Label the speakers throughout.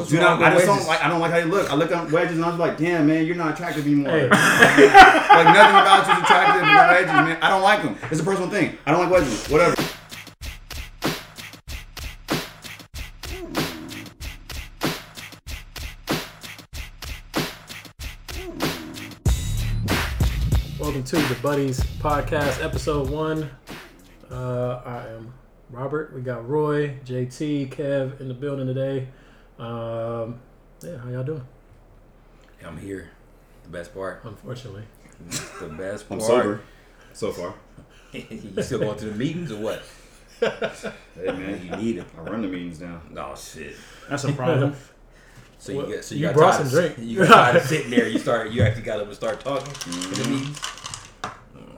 Speaker 1: What's
Speaker 2: Do
Speaker 1: wrong
Speaker 2: not,
Speaker 1: with
Speaker 2: I just don't like. I don't like how you look. I look at wedges and I was like, damn, man, you're not attractive anymore.
Speaker 3: Hey.
Speaker 2: like nothing about you is attractive. The wedges, man. I don't like them. It's a personal thing. I don't like wedges. Whatever.
Speaker 3: Welcome to the Buddies Podcast, Episode One. Uh, I am Robert. We got Roy, JT, Kev in the building today. Um, yeah, how y'all doing?
Speaker 1: I'm here. The best part.
Speaker 3: Unfortunately,
Speaker 1: The best part.
Speaker 2: I'm
Speaker 1: part.
Speaker 2: sober. So far.
Speaker 1: you still going to the meetings or what?
Speaker 2: Hey man,
Speaker 1: You need it.
Speaker 2: I run the meetings now.
Speaker 1: Oh shit.
Speaker 4: That's a problem.
Speaker 1: So
Speaker 3: Well,
Speaker 1: you get so
Speaker 3: you
Speaker 1: you, got
Speaker 3: brought
Speaker 1: tired
Speaker 3: some drink.
Speaker 1: You got tired of sitting there. You start. You actually got up and start talking
Speaker 2: Mm-hmm.
Speaker 1: the meetings.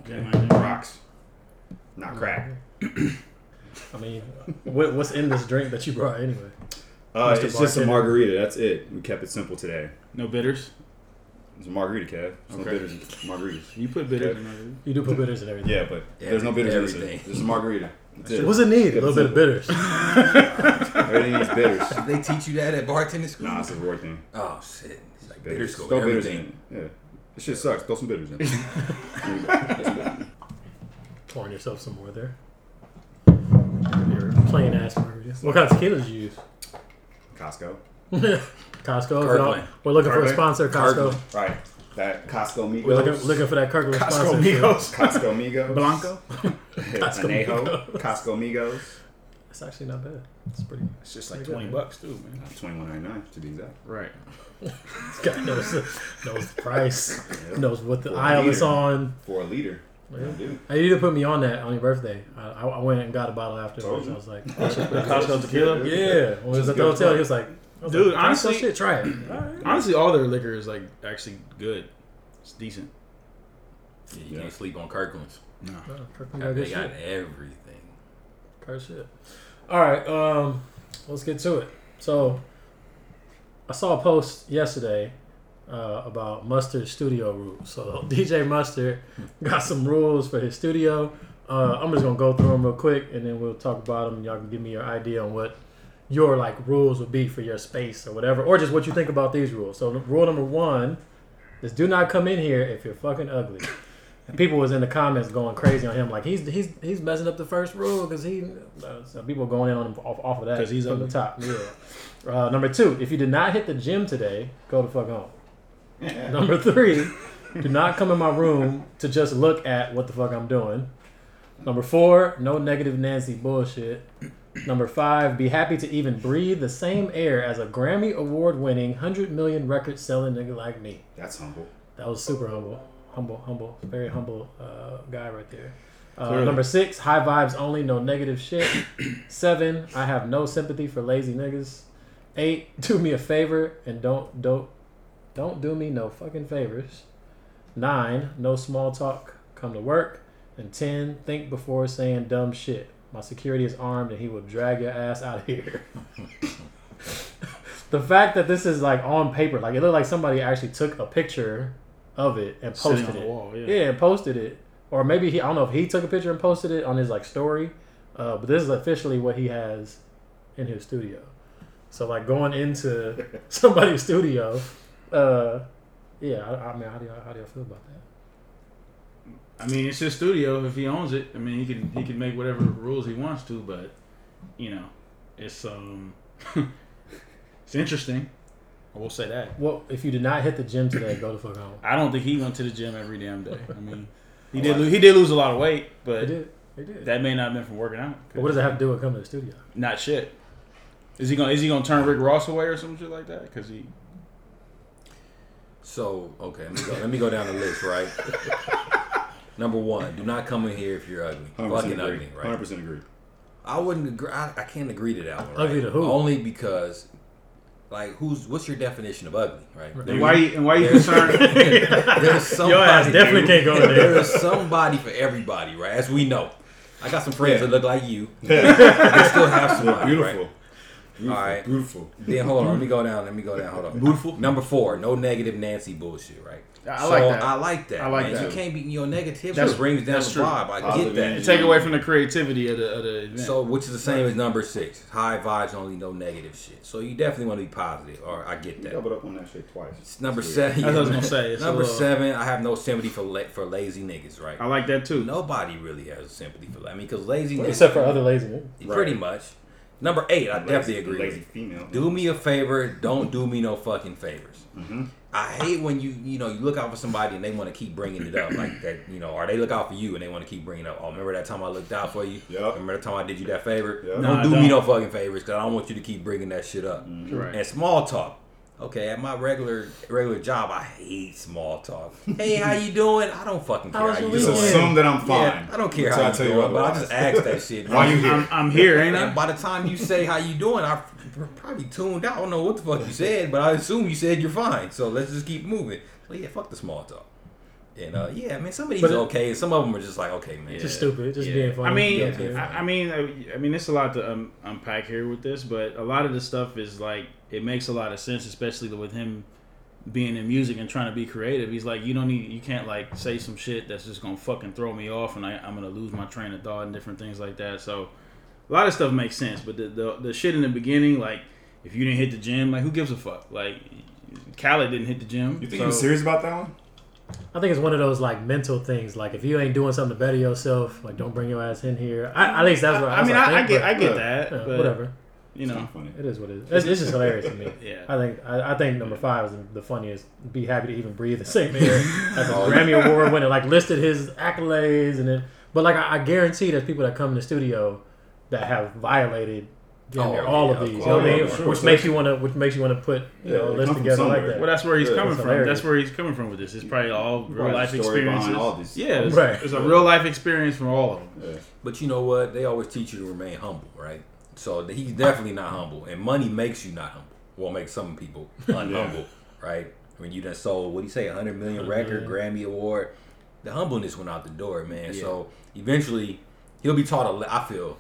Speaker 4: Yeah, man.
Speaker 2: Rocks. Not crack.
Speaker 3: I mean, what, what's in this drink that you brought anyway?
Speaker 2: Uh,
Speaker 3: Mr.
Speaker 2: it's just a margarita. That's it. We kept it simple today.
Speaker 4: No bitters.
Speaker 2: It's a margarita, Kev. There's no bitters in margaritas.
Speaker 4: You put bitters in there.
Speaker 3: You do put bitters in everything.
Speaker 2: Yeah, but there's no bitters in.
Speaker 1: Everything.
Speaker 2: This is a margarita. That's it.
Speaker 3: What's it need? A little bit of bitters.
Speaker 2: Everything needs bitters.
Speaker 1: Did they teach you that at bartending school?
Speaker 2: Nah, it's a Roy thing.
Speaker 1: Oh shit. It's like
Speaker 2: Bitters.
Speaker 1: bitters go
Speaker 2: Throw
Speaker 1: with
Speaker 2: bitters in
Speaker 1: everything.
Speaker 2: it. Yeah. This shit sucks. Throw some bitters in. There you go. Throw some bitters.
Speaker 3: Pouring yourself some more there. Your plain ass margaritas. What kind of tequila did you use?
Speaker 2: Costco.
Speaker 3: Costco.
Speaker 1: Kirkland.
Speaker 3: We're looking for a sponsor. Costco.
Speaker 1: Kirkland.
Speaker 2: Right. That Costco Migos.
Speaker 3: We're looking, looking for that Kirkland
Speaker 4: Costco
Speaker 3: sponsorship.
Speaker 4: Migos.
Speaker 2: Costco Migos.
Speaker 4: Blanco.
Speaker 3: Costco
Speaker 2: Anejo.
Speaker 3: Migos.
Speaker 2: Costco Migos.
Speaker 3: It's actually not bad. It's pretty.
Speaker 4: It's just like
Speaker 3: Pretty good,
Speaker 4: twenty bucks too, man.
Speaker 2: Twenty one ninety nine to be exact.
Speaker 4: Right.
Speaker 3: This guy knows the, knows the price.
Speaker 2: Yeah.
Speaker 3: Knows what the
Speaker 2: For
Speaker 3: aisle it's
Speaker 2: liter.
Speaker 3: on.
Speaker 2: For a liter.
Speaker 3: Yeah.
Speaker 2: I do.
Speaker 3: You need to put me on that on your birthday. I, I, I went and got a bottle afterwards.
Speaker 2: Told you.
Speaker 3: I was like,
Speaker 4: Costco tequila.
Speaker 3: yeah. When it was at the hotel, he was like, was
Speaker 4: Dude,
Speaker 3: like, Costco
Speaker 4: honestly-
Speaker 3: shit, try it. All right.
Speaker 4: Honestly, all their liquor is like actually good. It's decent.
Speaker 1: Yeah, you
Speaker 2: Yeah.
Speaker 1: can't sleep on Kirkland's.
Speaker 4: No.
Speaker 3: Oh, Kirkland got
Speaker 1: They got
Speaker 3: shit.
Speaker 1: everything.
Speaker 3: Car shit. All right, um, let's get to it. So, I saw a post yesterday uh, about Mustard studio rules. So, DJ Mustard got some rules for his studio. Uh, I'm just gonna go through them real quick, and then we'll talk about them. Y'all can give me your idea on what your like rules would be for your space or whatever, or just what you think about these rules. So, rule number one is do not come in here if you're fucking ugly. And people was in the comments going crazy on him, like he's he's he's messing up the first rule because he. Uh, so people going in on him off, off of that
Speaker 4: because he's on
Speaker 3: the top. Yeah. Uh, number two, if you did not hit the gym today, go to fuck home.
Speaker 2: Yeah.
Speaker 3: Number three, do not come in my room to just look at what the fuck I'm doing. Number four, no negative Nancy bullshit. Number five, be happy to even breathe the same air as a Grammy award winning, 100 million record selling nigga like me.
Speaker 2: That's humble.
Speaker 3: That was super humble. Humble, humble, very humble uh, guy right there. Uh, number six, high vibes only, no negative shit. Seven, I have no sympathy for lazy niggas. Eight, do me a favor and don't don't don't do me no fucking favors. Nine, no small talk, come to work. And ten, think before saying dumb shit. My security is armed and he will drag your ass out of here. the fact that this is like on paper, like it looked like somebody actually took a picture of it and
Speaker 4: Sitting
Speaker 3: posted it.
Speaker 4: wall. Yeah.
Speaker 3: Yeah, and posted it, or maybe he I don't know if he took a picture and posted it on his like story, uh, but this is officially what he has in his studio. So like going into somebody's studio, uh, yeah, I, I mean, how do y'all how do y'all feel about that?
Speaker 4: I mean, it's his studio. If he owns it, I mean, he can he can make whatever rules he wants to. But you know, it's um, it's interesting. I will say that.
Speaker 3: Well, if you did not hit the gym today, go the fuck home.
Speaker 4: I don't think he went to the gym every damn day. I mean, he did lo- he did lose a lot of weight,
Speaker 3: He
Speaker 4: but
Speaker 3: did, he did.
Speaker 4: that may not have been from working out.
Speaker 3: But what does that have to do with coming to the studio?
Speaker 4: Not shit. Is he gonna is he gonna turn Rick Ross away or some shit like that? Because he
Speaker 1: So okay, let me go. Let me go down the list. Right. Number one, do not come in here if you're ugly.
Speaker 2: 100%
Speaker 1: Fucking
Speaker 2: agree.
Speaker 1: ugly, right?
Speaker 2: 100% agree.
Speaker 1: I wouldn't agree. I, I can't agree to that one. Right?
Speaker 3: Ugly to who?
Speaker 1: Only because, like, who's what's your definition of ugly, right?
Speaker 4: and why you and why are you
Speaker 1: There's-
Speaker 4: concerned?
Speaker 1: There's somebody.
Speaker 3: Your ass definitely
Speaker 1: dude.
Speaker 3: can't go there.
Speaker 1: There is somebody for everybody, right? As we know. I got some friends
Speaker 2: Yeah.
Speaker 1: that look like you. they still have somebody,
Speaker 2: Beautiful.
Speaker 1: right?
Speaker 2: Beautiful,
Speaker 1: All right.
Speaker 2: Beautiful.
Speaker 1: Then hold on, let me go down. Let me go down. Hold on.
Speaker 4: Beautiful.
Speaker 1: Number four, no negative Nancy bullshit, right?
Speaker 4: I
Speaker 1: so
Speaker 4: like that.
Speaker 1: I like that.
Speaker 4: I like
Speaker 1: man.
Speaker 4: that.
Speaker 1: You can't be your negativity
Speaker 4: That's-
Speaker 1: brings down
Speaker 4: that's
Speaker 1: the
Speaker 4: true.
Speaker 1: vibe. I
Speaker 2: Positive
Speaker 1: get that.
Speaker 2: energy.
Speaker 4: Take away from the creativity of the, of the event.
Speaker 1: So, which is the same as number six. High vibes only, no negative shit. So you definitely want to be positive. Or I get
Speaker 2: You
Speaker 1: that.
Speaker 2: doubled up on that shit twice.
Speaker 1: It's number
Speaker 2: That's
Speaker 1: seven.
Speaker 4: That's what I was gonna say. It's
Speaker 1: number
Speaker 4: little-
Speaker 1: seven. I have no sympathy for la- for lazy niggas. Right.
Speaker 4: I like that too.
Speaker 1: Nobody really has sympathy for. That. I mean, because lazy niggas.
Speaker 3: Except for other lazy niggas.
Speaker 1: Pretty much. Number eight. I
Speaker 2: Lazy-
Speaker 1: definitely agree.
Speaker 2: Lazy
Speaker 1: with.
Speaker 2: female.
Speaker 1: Do me a favor. Don't do me no fucking favors.
Speaker 2: Mhm.
Speaker 1: I hate when you you know you look out for somebody and they want to keep bringing it up like that you know or they look out for you and they want to keep bringing up oh remember that time I looked out for you
Speaker 2: Yup.
Speaker 1: remember the time I did you that favor
Speaker 2: Yup.
Speaker 1: don't
Speaker 4: No,
Speaker 1: do me
Speaker 4: don't.
Speaker 1: no fucking favors because I don't want you to keep bringing that shit up
Speaker 4: Right.
Speaker 1: and small talk okay at my regular regular job I hate small talk hey how you doing I don't fucking care
Speaker 3: How
Speaker 1: how, you
Speaker 2: Just
Speaker 1: doing
Speaker 2: assume that I'm fine.
Speaker 1: yeah, I don't care
Speaker 2: Until
Speaker 1: how
Speaker 2: I
Speaker 1: you
Speaker 2: tell you
Speaker 1: doing but I just ask that shit
Speaker 2: Why you here?
Speaker 4: I'm, I'm here, ain't
Speaker 1: and
Speaker 4: I?
Speaker 1: by the time you say how you doing, I probably tuned out. I don't know what the fuck you said, but I assume you said you're fine. So let's just keep moving. So yeah, fuck the small talk. And uh, yeah, I mean, some of these
Speaker 3: But
Speaker 1: are okay, and some of them are just like okay, man.
Speaker 3: Just stupid. Just
Speaker 1: Yeah.
Speaker 3: being funny.
Speaker 4: I mean,
Speaker 1: Yeah, yeah.
Speaker 4: I, I mean, I, I mean, it's a lot to um, unpack here with this, but a lot of the stuff is like it makes a lot of sense, especially with him being in music and trying to be creative. He's like, you don't need, you can't like say some shit that's just gonna fucking throw me off, and I, I'm gonna lose my train of thought and different things like that. So a lot of stuff makes sense, but the the, the shit in the beginning, like if you didn't hit the gym, like who gives a fuck? Like Khaled didn't hit the gym.
Speaker 2: You think
Speaker 4: so-
Speaker 2: he was serious about that one?
Speaker 3: I think it's one of those like mental things. Like if you ain't doing something to better yourself, like don't bring your ass in here. I, at least that's what
Speaker 4: I,
Speaker 3: that's
Speaker 4: mean,
Speaker 3: what
Speaker 4: I, I
Speaker 3: think,
Speaker 4: get,
Speaker 3: but,
Speaker 4: I get that,
Speaker 3: yeah,
Speaker 4: but
Speaker 3: whatever.
Speaker 4: you know.
Speaker 3: It is what it is. It's, it's just hilarious to me.
Speaker 4: yeah.
Speaker 3: I think I, I think number five is the funniest. Be happy to even breathe the same air as a Grammy Award winner. Like listed his accolades and then, but like I, I guarantee there's people that come in the studio that have violated damn
Speaker 1: Oh,
Speaker 3: all
Speaker 1: yeah,
Speaker 3: of
Speaker 1: of
Speaker 3: these. You
Speaker 1: course.
Speaker 3: know what I mean?
Speaker 2: Yeah, sure.
Speaker 3: which makes you want to, which makes you want to put you
Speaker 2: Yeah,
Speaker 3: know a list
Speaker 2: come from
Speaker 3: together like that.
Speaker 4: Well, that's where he's
Speaker 2: Yeah,
Speaker 4: coming from.
Speaker 3: hilarious.
Speaker 4: That's where he's coming from with this. It's probably all real
Speaker 2: Probably
Speaker 4: life
Speaker 2: the story behind
Speaker 4: experiences.
Speaker 2: all this.
Speaker 4: Yeah, it's,
Speaker 3: Right.
Speaker 4: it's a real life experience from all of them.
Speaker 2: Yeah.
Speaker 1: But you know what? They always teach you to remain humble, right? So he's definitely not humble, and money makes you not humble. Well, makes some people unhumble, right? When you done sold, what do you say, a hundred million record, Grammy award, the humbleness went out the door, man. So eventually, he'll be taught a. le- I feel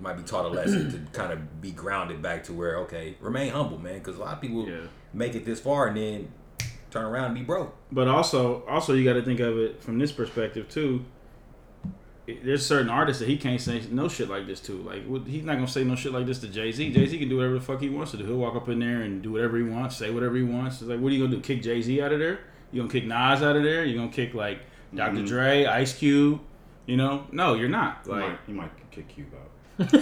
Speaker 1: might be taught a lesson to kind of be grounded back to where okay, remain humble, man, because a lot of people
Speaker 4: Yeah.
Speaker 1: make it this far and then turn around and be broke.
Speaker 4: But also, also you got to think of it from this perspective too. There's certain artists that he can't say no shit like this to. Like he's not gonna say no shit like this to Jay Z. Jay Z can do whatever the fuck he wants to do. He'll walk up in there and do whatever he wants, say whatever he wants. It's like, what are you gonna do? Kick Jay Z out of there? You gonna kick Nas out of there? You gonna kick like doctor
Speaker 2: Mhm.
Speaker 4: Dre, Ice Cube? You know? No, you're not.
Speaker 2: He
Speaker 4: Like
Speaker 2: might, he might kick Cube out. Just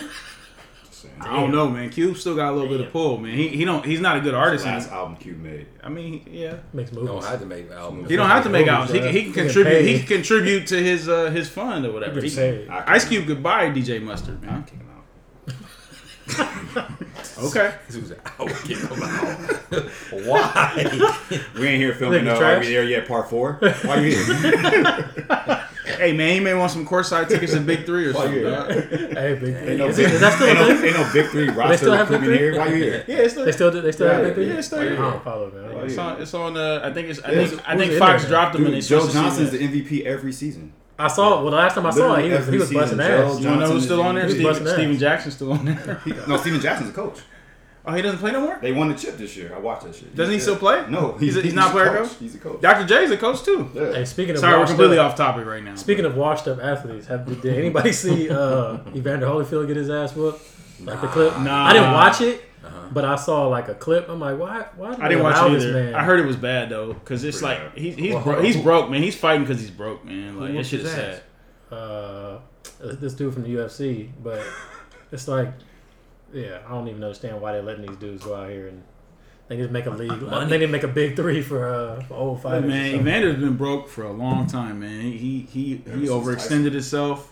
Speaker 2: saying.
Speaker 4: I don't know, man. Cube still got a little bit of pull, man. He he don't. He's not a good artist.
Speaker 2: Last
Speaker 4: and-
Speaker 2: album Cube made.
Speaker 4: I mean, yeah.
Speaker 3: Makes movies.
Speaker 1: don't have to make albums.
Speaker 4: He don't have to make
Speaker 3: Movies,
Speaker 4: albums. He, can- he can
Speaker 3: he can
Speaker 4: contribute. He can contribute to his uh, his fund or whatever.
Speaker 3: You can
Speaker 4: He-
Speaker 3: say-
Speaker 4: Ice Cube
Speaker 2: out.
Speaker 4: goodbye, DJ Mustard, man.
Speaker 2: I'm kicking out.
Speaker 4: Okay.
Speaker 1: He was like, I would kick him out. Why?
Speaker 2: We ain't here filming.
Speaker 3: No,
Speaker 2: Uh, are
Speaker 3: trash.
Speaker 2: we there yet? Part four. Why are you here?
Speaker 4: Hey man, he may want some courtside tickets at Big Three or something.
Speaker 2: you
Speaker 4: dog.
Speaker 3: Hey, big.
Speaker 2: Ain't no
Speaker 3: is,
Speaker 2: big,
Speaker 3: it, is that still
Speaker 2: ain't,
Speaker 3: a
Speaker 2: no, ain't no big three roster
Speaker 3: still have Big Three?
Speaker 2: here. Why you here?
Speaker 4: Yeah, it's
Speaker 3: They still do. They still
Speaker 2: Yeah,
Speaker 3: have big.
Speaker 4: yeah,
Speaker 3: three?
Speaker 4: it's still
Speaker 3: I don't follow man.
Speaker 2: Why
Speaker 4: it's on. It's on. Uh, I think it's. I think.
Speaker 2: who's
Speaker 4: I think Fox
Speaker 3: there?
Speaker 4: dropped him and
Speaker 2: Dude,
Speaker 4: it's
Speaker 2: Joe
Speaker 4: supposed to see
Speaker 2: Johnson's the MVP every season.
Speaker 3: I saw. Well, the last time I saw it, he was he was busting ass.
Speaker 4: You wanna know who's still on there?
Speaker 3: He's
Speaker 4: Stephen,
Speaker 3: busting ass.
Speaker 4: Stephen Jackson's still on there.
Speaker 2: No, Stephen Jackson's a coach.
Speaker 4: Oh, he doesn't play no more.
Speaker 2: They won the chip this year. I watched that shit.
Speaker 4: Doesn't he still play?
Speaker 2: No,
Speaker 4: He's a- he's not player
Speaker 2: coach.
Speaker 4: coach?
Speaker 2: He's a coach.
Speaker 4: Dr. J's a coach too.
Speaker 2: Yeah.
Speaker 3: Hey, speaking of
Speaker 4: Sorry, we're completely
Speaker 3: up,
Speaker 4: off topic right now.
Speaker 3: Speaking of washed up athletes, have did, did anybody see uh, Evander Holyfield get his ass whooped? Like the clip?
Speaker 4: Nah.
Speaker 3: I didn't watch it,
Speaker 1: Uh-huh.
Speaker 3: but I saw like a clip. I'm like, why? Why? do
Speaker 4: I didn't watch
Speaker 3: allow
Speaker 4: it
Speaker 3: this
Speaker 4: either.
Speaker 3: Man?
Speaker 4: I heard it was bad though, because it's
Speaker 2: Pretty
Speaker 4: like he's he's bro- he's broke, man. He's fighting because he's broke, man. Like that
Speaker 1: whooped
Speaker 4: shit is
Speaker 1: his
Speaker 4: sad.
Speaker 3: uh, this dude from the UFC, but it's like, yeah, I don't even understand why they're letting these dudes go out here and they just make a league.
Speaker 1: Money.
Speaker 3: They need to make a big three for uh, for old
Speaker 4: But
Speaker 3: fighters. or
Speaker 4: man. Evander's been broke for a long time, man. He he he,
Speaker 2: Ever
Speaker 4: he overextended himself.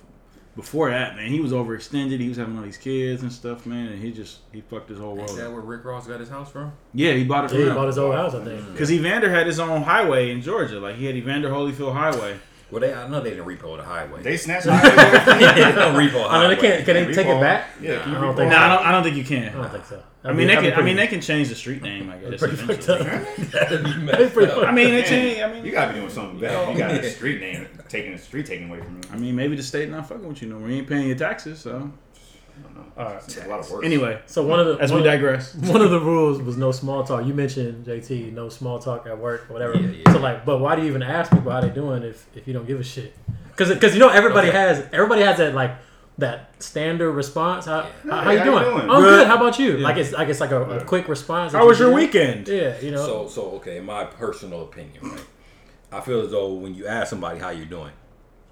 Speaker 4: Before that, man, he was overextended. He was having all these kids and stuff, man, and he just he fucked his whole
Speaker 1: Is
Speaker 4: world.
Speaker 1: that where Rick Ross got his house from?
Speaker 4: Yeah, he bought it
Speaker 3: Yeah, he
Speaker 4: from
Speaker 3: bought his old house, I think.
Speaker 4: Because Evander had his own highway in Georgia. Like he had Evander Holyfield Highway.
Speaker 1: Well, they I know they didn't repo the highway.
Speaker 2: They snatched the highway away from you.
Speaker 1: they don't repo
Speaker 3: I mean, they can't. Can they take it back?
Speaker 2: Yeah, can you
Speaker 3: I don't
Speaker 2: repo?
Speaker 3: think
Speaker 4: No. I don't. I don't think you can.
Speaker 3: I don't think so.
Speaker 4: I mean, they can. I mean, they can change the street name. I guess.
Speaker 3: pretty fucked up.
Speaker 4: eventually.
Speaker 1: That'd be messed
Speaker 3: pretty
Speaker 1: up.
Speaker 4: I mean, they
Speaker 2: Man,
Speaker 4: change. I mean,
Speaker 2: You gotta be doing something better. You got a street name, taking the street taken away from you.
Speaker 4: I mean, maybe the state not fucking with you no more. You ain't paying your taxes, so
Speaker 3: All right.
Speaker 2: It's a lot of work.
Speaker 4: Anyway,
Speaker 3: So one of the
Speaker 4: as
Speaker 3: one
Speaker 4: we
Speaker 3: of-
Speaker 4: digress.
Speaker 3: one of the rules was no small talk. You mentioned JT, no small talk at work or whatever.
Speaker 1: Yeah, yeah.
Speaker 3: So like, but why do you even ask people how they doing if, if you don't give a shit? Because because you know everybody
Speaker 1: Okay.
Speaker 3: has everybody has that like that standard response. How,
Speaker 1: Yeah.
Speaker 3: how,
Speaker 2: Hey,
Speaker 3: how you
Speaker 2: how you
Speaker 3: doing?
Speaker 2: doing?
Speaker 3: Oh, I'm
Speaker 4: Good.
Speaker 3: good. How about you?
Speaker 4: Yeah.
Speaker 3: Like it's like it's like a, a quick response. that
Speaker 4: How
Speaker 3: you
Speaker 4: was your weekend?
Speaker 3: Yeah, you know.
Speaker 1: So so okay, in my personal opinion, right? I feel as though when you ask somebody how you're doing,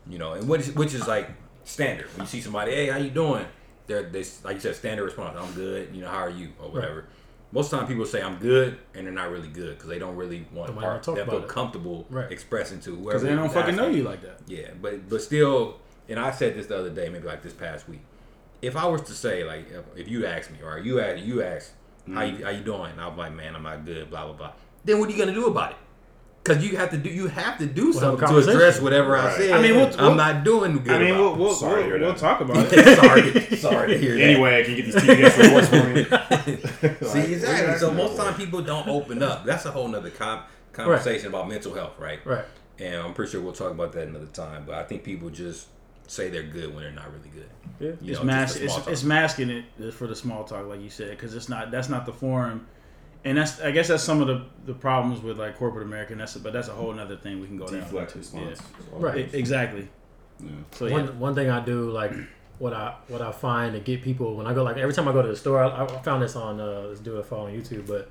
Speaker 1: you know, and which which is like standard. When you see somebody, hey, how you doing? They're they like you said, standard response. I'm good. You know, how are you or whatever. Most of the time, people say I'm good, and they're not really good because they don't really want to part.
Speaker 3: talk
Speaker 1: They feel
Speaker 3: it.
Speaker 1: comfortable
Speaker 3: Right.
Speaker 1: expressing to whoever.
Speaker 4: Because they don't fucking know you like that.
Speaker 1: Yeah, but but still, and I said this the other day, maybe like this past week. If I was to say like, if, you ask me, or you ask you ask how mm-hmm. you how you doing, I'm like, man, I'm not good, blah blah blah. Then what are you gonna do about it? Because you have to do you have to do
Speaker 3: have a
Speaker 1: something to address whatever I
Speaker 2: Right.
Speaker 1: said.
Speaker 4: I mean, we'll-
Speaker 1: I'm
Speaker 4: we'll-
Speaker 1: not doing good.
Speaker 4: I mean, we'll, we'll,
Speaker 2: Sorry
Speaker 4: we'll, we'll talk about it.
Speaker 1: it. sorry, sorry to hear that.
Speaker 2: Anyway, I can get these TPS reports for me.
Speaker 1: See, exactly. So most time people don't open up. That's a whole nother com- conversation about mental health, right?
Speaker 3: right.
Speaker 1: And I'm pretty sure we'll talk about that another time. But I think people just say they're good when they're not really good.
Speaker 3: Yeah.
Speaker 1: You
Speaker 4: it's,
Speaker 1: know,
Speaker 4: mas- it's, it's masking it for the small talk, like you said, because it's not that's not the forum, and that's I guess that's some of the, the problems with like corporate America. And that's but that's a whole other thing we can go down.
Speaker 2: Deflect
Speaker 4: into.
Speaker 2: response.
Speaker 3: Right.
Speaker 4: Yeah. E- exactly.
Speaker 2: Yeah.
Speaker 4: So yeah,
Speaker 3: One one thing I do like what I what I find to get people when I go like every time I go to the store I, I found this on uh, let's do it for on YouTube but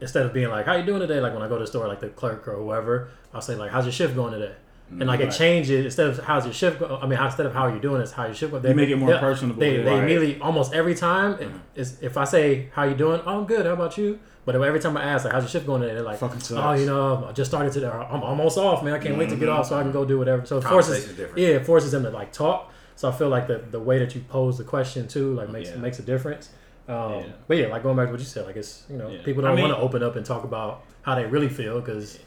Speaker 3: instead of being like how you doing today like when I go to the store like the clerk or whoever I'll say like how's your shift going today and like it changes instead of how's your shift go- I mean how, instead of how are you doing it's how your shift go- they
Speaker 4: You make it more
Speaker 3: they-
Speaker 4: personable,
Speaker 3: they,
Speaker 4: yeah.
Speaker 3: they
Speaker 2: Right.
Speaker 3: immediately almost every time it- it's, if I say how you doing oh I'm good how about you but every time I ask like how's your shift going today they're like oh you know I just started today I'm almost off man I can't wait to get off so I can go do whatever so it forces
Speaker 1: Conversation's different.
Speaker 3: yeah, it forces them to like talk. So I feel like the the way that you pose the question too, like makes
Speaker 4: Yeah.
Speaker 3: makes a difference. Um,
Speaker 4: Yeah.
Speaker 3: But yeah, like going back to what you said, like it's you know
Speaker 4: Yeah.
Speaker 3: people don't
Speaker 4: mean-
Speaker 3: want to open up and talk about how they really feel because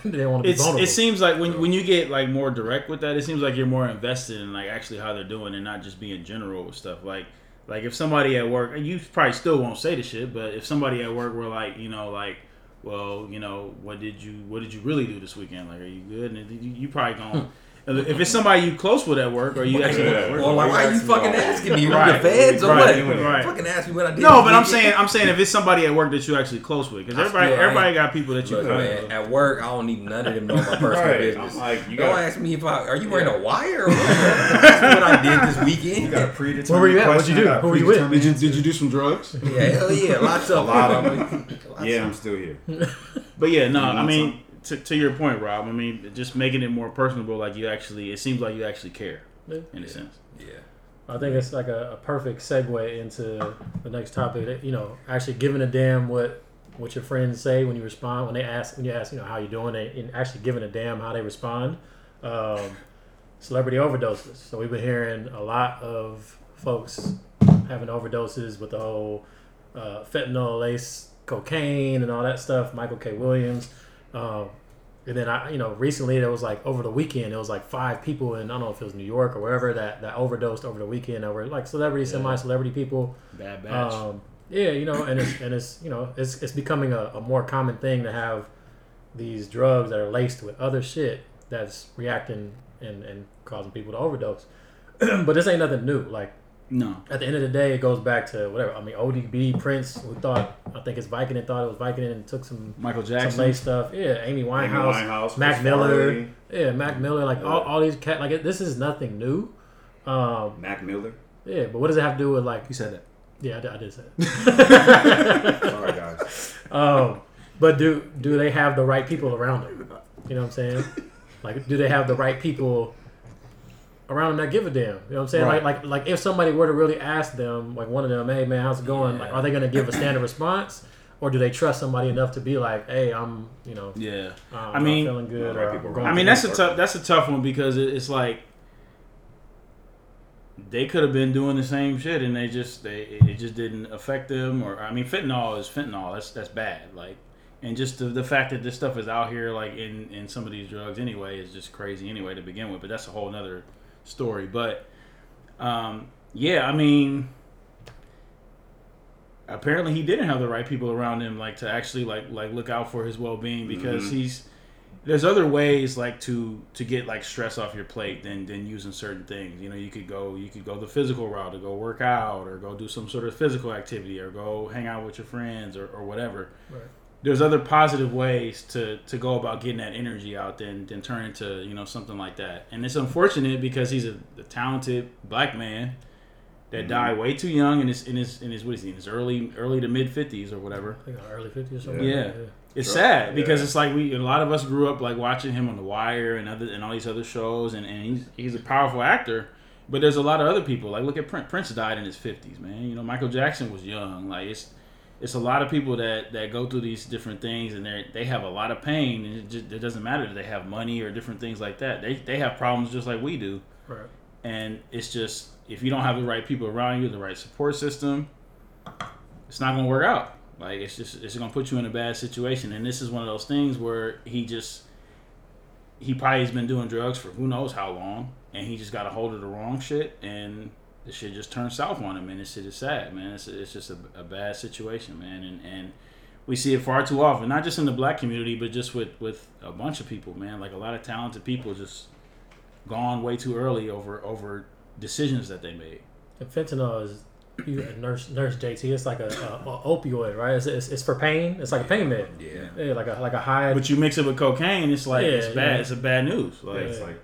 Speaker 3: they don't want to be
Speaker 4: it's
Speaker 3: vulnerable.
Speaker 4: it seems like when when you get like more direct with that, it seems like you're more invested in like actually how they're doing and not just being general with stuff. Like like if somebody at work, and you probably still won't say the shit, but if somebody at work were like you know like. Well, you know, what did you what did you really do this weekend? Like, are you good? And you, you probably hmm. gonna if it's somebody you close with at work, or you actually
Speaker 2: Yeah.
Speaker 1: Or like, why are you fucking asking me?
Speaker 4: Right.
Speaker 1: The feds or
Speaker 4: Right.
Speaker 1: what?
Speaker 4: Right.
Speaker 1: Fucking ask me what I did.
Speaker 4: No, but I'm saying. I'm saying if it's somebody at work that you're actually close with, because everybody
Speaker 1: still-
Speaker 4: everybody got people that you
Speaker 1: Look,
Speaker 4: kind
Speaker 1: man,
Speaker 4: of
Speaker 1: at work, I don't need none of them know my personal
Speaker 2: Right.
Speaker 1: business.
Speaker 2: I'm like, you
Speaker 1: Don't
Speaker 2: got
Speaker 1: ask me if I are you wearing a wire or what? Ask what I did this weekend.
Speaker 2: you got a predetermined
Speaker 3: Where were you at? What'd you do?
Speaker 2: I got a
Speaker 3: Who were you with?
Speaker 4: did you did you do some drugs?
Speaker 1: Yeah, hell yeah, lots of
Speaker 2: A lot of
Speaker 1: them.
Speaker 2: Yeah, I'm still here.
Speaker 4: But yeah, no, I mean to, to your point, Rob. I mean just making it more personable, like you actually. It seems like you actually care
Speaker 3: Yeah.
Speaker 4: in a sense.
Speaker 1: Yeah.
Speaker 3: I think it's like a, a perfect segue into the next topic. That, you know, actually giving a damn what what your friends say when you respond when they ask when you ask you know how you doing and actually giving a damn how they respond. Um, celebrity overdoses. So we've been hearing a lot of folks having overdoses with the whole uh, fentanyl lace cocaine and all that stuff. Michael K. Williams. Um, and then I, you know, recently there was like over the weekend, it was like five people in I don't know if it was New York or wherever that that overdosed over the weekend over like celebrity,
Speaker 4: Yeah.
Speaker 3: semi-celebrity people.
Speaker 4: Bad batch.
Speaker 3: Um, yeah, you know, and it's and it's you know it's it's becoming a, a more common thing to have these drugs that are laced with other shit that's reacting and and causing people to overdose. but this ain't nothing new. Like
Speaker 4: no.
Speaker 3: at the end of the day, it goes back to whatever. I mean, ODB, Prince, who thought I think it's Viking and thought it was Viking and took some
Speaker 4: Michael
Speaker 3: some
Speaker 4: Jackson.
Speaker 3: lace stuff. Yeah, Amy
Speaker 2: Amy
Speaker 3: Winehouse,
Speaker 2: Winehouse,
Speaker 3: Mac Miller.
Speaker 2: Farley,
Speaker 3: yeah, Mac Miller, like all,
Speaker 2: Yeah.
Speaker 3: all these cat like it, this is nothing new. Um,
Speaker 2: Mac Miller.
Speaker 3: yeah, but what does it have to do with like?
Speaker 4: You said that.
Speaker 3: Yeah, I did, I did say it.
Speaker 2: Sorry, guys.
Speaker 3: um, but do do they have the right people around them? You know what I'm saying? Like, do they have the right people around them that give a damn? You know what I'm saying?
Speaker 4: Right.
Speaker 3: Like, like, like if somebody were to really ask them, like one of them, hey man, how's it going? Like, are they gonna give a standard response, or do they trust somebody enough to be like, hey, I'm, you know,
Speaker 4: Yeah.
Speaker 3: I'm
Speaker 4: I
Speaker 3: not
Speaker 4: mean-
Speaker 3: feeling good,
Speaker 2: right
Speaker 3: or I'm
Speaker 2: around
Speaker 3: going
Speaker 4: I mean that's a tough that's a tough one because it, it's like they could have been doing the same shit and they just they it just didn't affect them or I mean fentanyl is fentanyl that's that's bad like and just the, the fact that this stuff is out here like in in some of these drugs anyway is just crazy anyway to begin with but that's a whole nother story but um yeah I mean apparently he didn't have the right people around him like to actually like like look out for his well-being because
Speaker 2: Mhm.
Speaker 4: he's there's other ways like to to get like stress off your plate than than using certain things. You know, you could go you could go the physical route to go work out or go do some sort of physical activity or go hang out with your friends or, or whatever.
Speaker 3: Right.
Speaker 4: There's other positive ways to to go about getting that energy out than than turn into you know something like that. And it's unfortunate because he's a, a talented black man that mm-hmm. died way too young in his in his in his what is he in his early early to mid fifties or whatever.
Speaker 3: I early 50s or something.
Speaker 4: Yeah. It's
Speaker 2: Sure.
Speaker 4: sad because
Speaker 2: Yeah.
Speaker 4: it's like we a lot of us grew up like watching him on The Wire and other and all these other shows and, and he's he's a powerful actor. But there's a lot of other people like look at Prince. Prince died in his fifties, man. You know Michael Jackson was young. Like it's it's a lot of people that, that go through these different things and they they have a lot of pain and it, just, it doesn't matter if they have money or different things like that. They they have problems just like we do.
Speaker 3: Right.
Speaker 4: And it's just if you don't have the right people around you, the right support system, it's not gonna work out. Like it's just it's gonna put you in a bad situation. And this is one of those things where he just he probably has been doing drugs for who knows how long, and he just got a hold of the wrong shit, and the shit just turned south on him. And this shit is sad, man. It's, it's just a, a bad situation, man. And and we see it far too often, not just in the black community, but just with with a bunch of people, man. Like a lot of talented people just gone way too early over over decisions that they made.
Speaker 3: And fentanyl is you nurse nurse JT. It's like a, a, a opioid, right? It's, it's, it's for pain. It's like a pain med.
Speaker 1: Yeah.
Speaker 3: Yeah, like a like a high.
Speaker 4: But you mix it with cocaine, it's like
Speaker 3: Yeah,
Speaker 4: it's bad.
Speaker 3: yeah.
Speaker 4: It's a bad news. Like
Speaker 2: It's like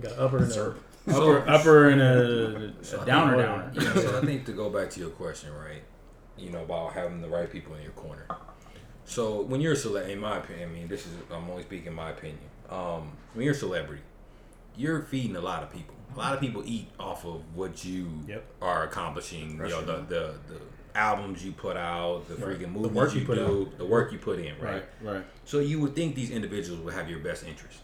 Speaker 3: got upper and a,
Speaker 2: syrup.
Speaker 4: Upper upper and a,
Speaker 1: So I
Speaker 4: a downer
Speaker 3: think-
Speaker 4: downer.
Speaker 1: You know, so I think to go back to your question, right? You know about having the right people in your corner. So when you're a celebrity, in my opinion, I mean, this is I'm only speaking my opinion. Um, when you're a celebrity, you're feeding a lot of people. A lot of people eat off of what you
Speaker 4: Yep.
Speaker 1: are accomplishing. You know, the, the the albums you put out, the
Speaker 3: Right.
Speaker 1: freaking
Speaker 3: The
Speaker 1: movies
Speaker 3: work
Speaker 1: you,
Speaker 3: you put
Speaker 1: do, the work you put in, right?
Speaker 4: Right, right.
Speaker 1: So you would think these individuals would have your best interest.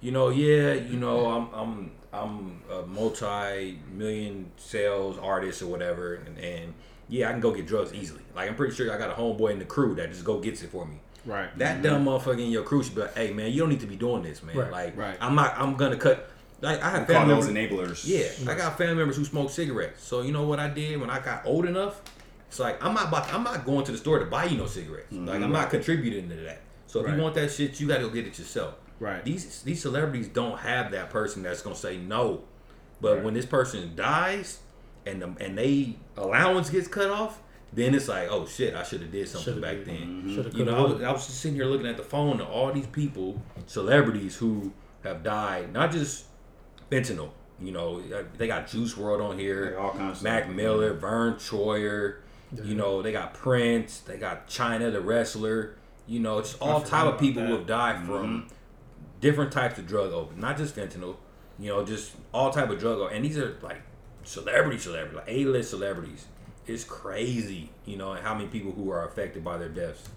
Speaker 1: You know, yeah, you know, I'm I'm I'm a multi-million sales artist or whatever, and, and yeah, I can go get drugs easily. Like I'm pretty sure I got a homeboy in the crew that just go gets it for me.
Speaker 4: Right.
Speaker 1: That mm-hmm. dumb motherfucker in your crew should be like, hey man, you don't need to be doing this, man.
Speaker 3: Right.
Speaker 1: Like
Speaker 4: Right.
Speaker 1: I'm not I'm gonna cut. Like I have
Speaker 2: call
Speaker 1: family
Speaker 2: those
Speaker 1: members.
Speaker 2: enablers.
Speaker 1: Yeah, I got family members who smoke cigarettes. So you know what I did when I got old enough? It's like I'm not about, I'm not going to the store to buy you no cigarettes. Like I'm mm-hmm. not contributing to that. So if
Speaker 4: Right.
Speaker 1: you want that shit, you got to go get it yourself.
Speaker 4: Right.
Speaker 1: These these celebrities don't have that person that's gonna say no. But
Speaker 4: Right.
Speaker 1: when this person dies and the, and they allowance gets cut off, then it's like, oh shit, I should have did something
Speaker 3: Shoulda
Speaker 1: back
Speaker 3: did.
Speaker 1: then. Mm-hmm.
Speaker 3: Shoulda,
Speaker 1: You know, I
Speaker 3: coulda,
Speaker 1: was, I was just sitting here looking at the phone of all these people, celebrities who have died, not just fentanyl. You know, uh, they got Juice WRLD on here,
Speaker 2: Like all kinds
Speaker 1: Mac
Speaker 2: stuff.
Speaker 1: Miller, Vern Troyer. You know, they got Prince, they got Chyna the wrestler. You know, it's all type of
Speaker 4: about
Speaker 1: people who have died from mm-hmm. Different types of drug overdose, not just fentanyl. You know, just all type of drug. o- And these are like celebrity celebrities, like A-list celebrities. It's crazy, you know, how many people who are affected by their deaths.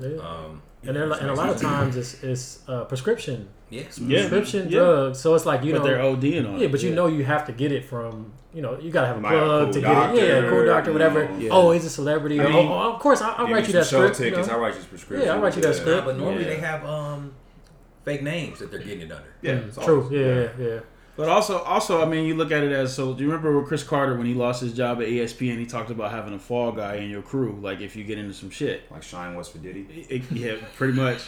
Speaker 3: yeah.
Speaker 1: Um,
Speaker 3: and, they're, and a lot of times it's it's uh, prescription
Speaker 4: Yeah.
Speaker 3: prescription
Speaker 4: Yeah.
Speaker 3: drugs. So it's like you
Speaker 4: but
Speaker 3: know
Speaker 4: they're ODing on it.
Speaker 3: Yeah, but you know you have to get it from you know you gotta have a
Speaker 2: Might have a
Speaker 3: plug
Speaker 2: cool
Speaker 3: to get it.
Speaker 2: doctor,
Speaker 3: Yeah, cool doctor,
Speaker 2: you
Speaker 3: whatever.
Speaker 2: know.
Speaker 4: Yeah.
Speaker 3: Oh, he's a celebrity.
Speaker 2: I
Speaker 3: Oh,
Speaker 2: mean,
Speaker 3: oh, of course, I, I'll write you that
Speaker 2: some show
Speaker 3: script. you
Speaker 2: tickets.
Speaker 3: know.
Speaker 2: I'll write you a prescription.
Speaker 3: Yeah, I'll write you that
Speaker 2: Yeah.
Speaker 3: script.
Speaker 1: but normally
Speaker 4: Yeah.
Speaker 1: they have um fake names that they're getting it under.
Speaker 2: Yeah,
Speaker 3: Mm,
Speaker 2: it's
Speaker 3: true.
Speaker 2: always-
Speaker 3: Yeah, yeah, yeah.
Speaker 4: But also, also, I mean, you look at it as so. Do you remember with Cris Carter when he lost his job at ESPN? He talked about having a fall guy in your crew, like if you get into some shit.
Speaker 2: Like Shyne West for Diddy.
Speaker 4: It- yeah, pretty much.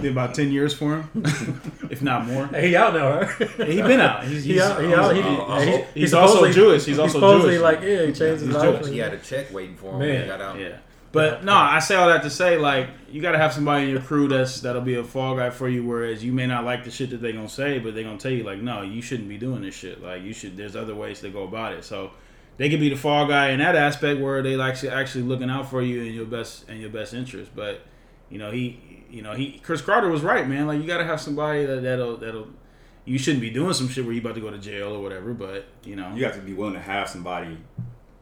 Speaker 4: Did about ten years for him, if not more.
Speaker 3: Hey, he out now, right?
Speaker 4: He been out. He's, he's,
Speaker 3: out. He out. He, he- he's
Speaker 4: he's also Jewish. He's also Jewish.
Speaker 3: like yeah, he changed his
Speaker 4: He's
Speaker 3: life.
Speaker 1: He had a check waiting for him when
Speaker 3: Man.
Speaker 1: he got out.
Speaker 4: Yeah. But no, I say all that to say like you got to have somebody in your crew that's that'll be a fall guy for you. Whereas you may not like the shit that they gonna say, but they gonna tell you like, no, you shouldn't be doing this shit. Like you should. There's other ways to go about it. So they could be the fall guy in that aspect where they like actually looking out for you in your best in your best interest. But you know he, you know he, Cris Carter was right, man. Like you got to have somebody that that'll that'll. You shouldn't be doing some shit where you about to go to jail or whatever. But you know
Speaker 2: You have to be willing to have somebody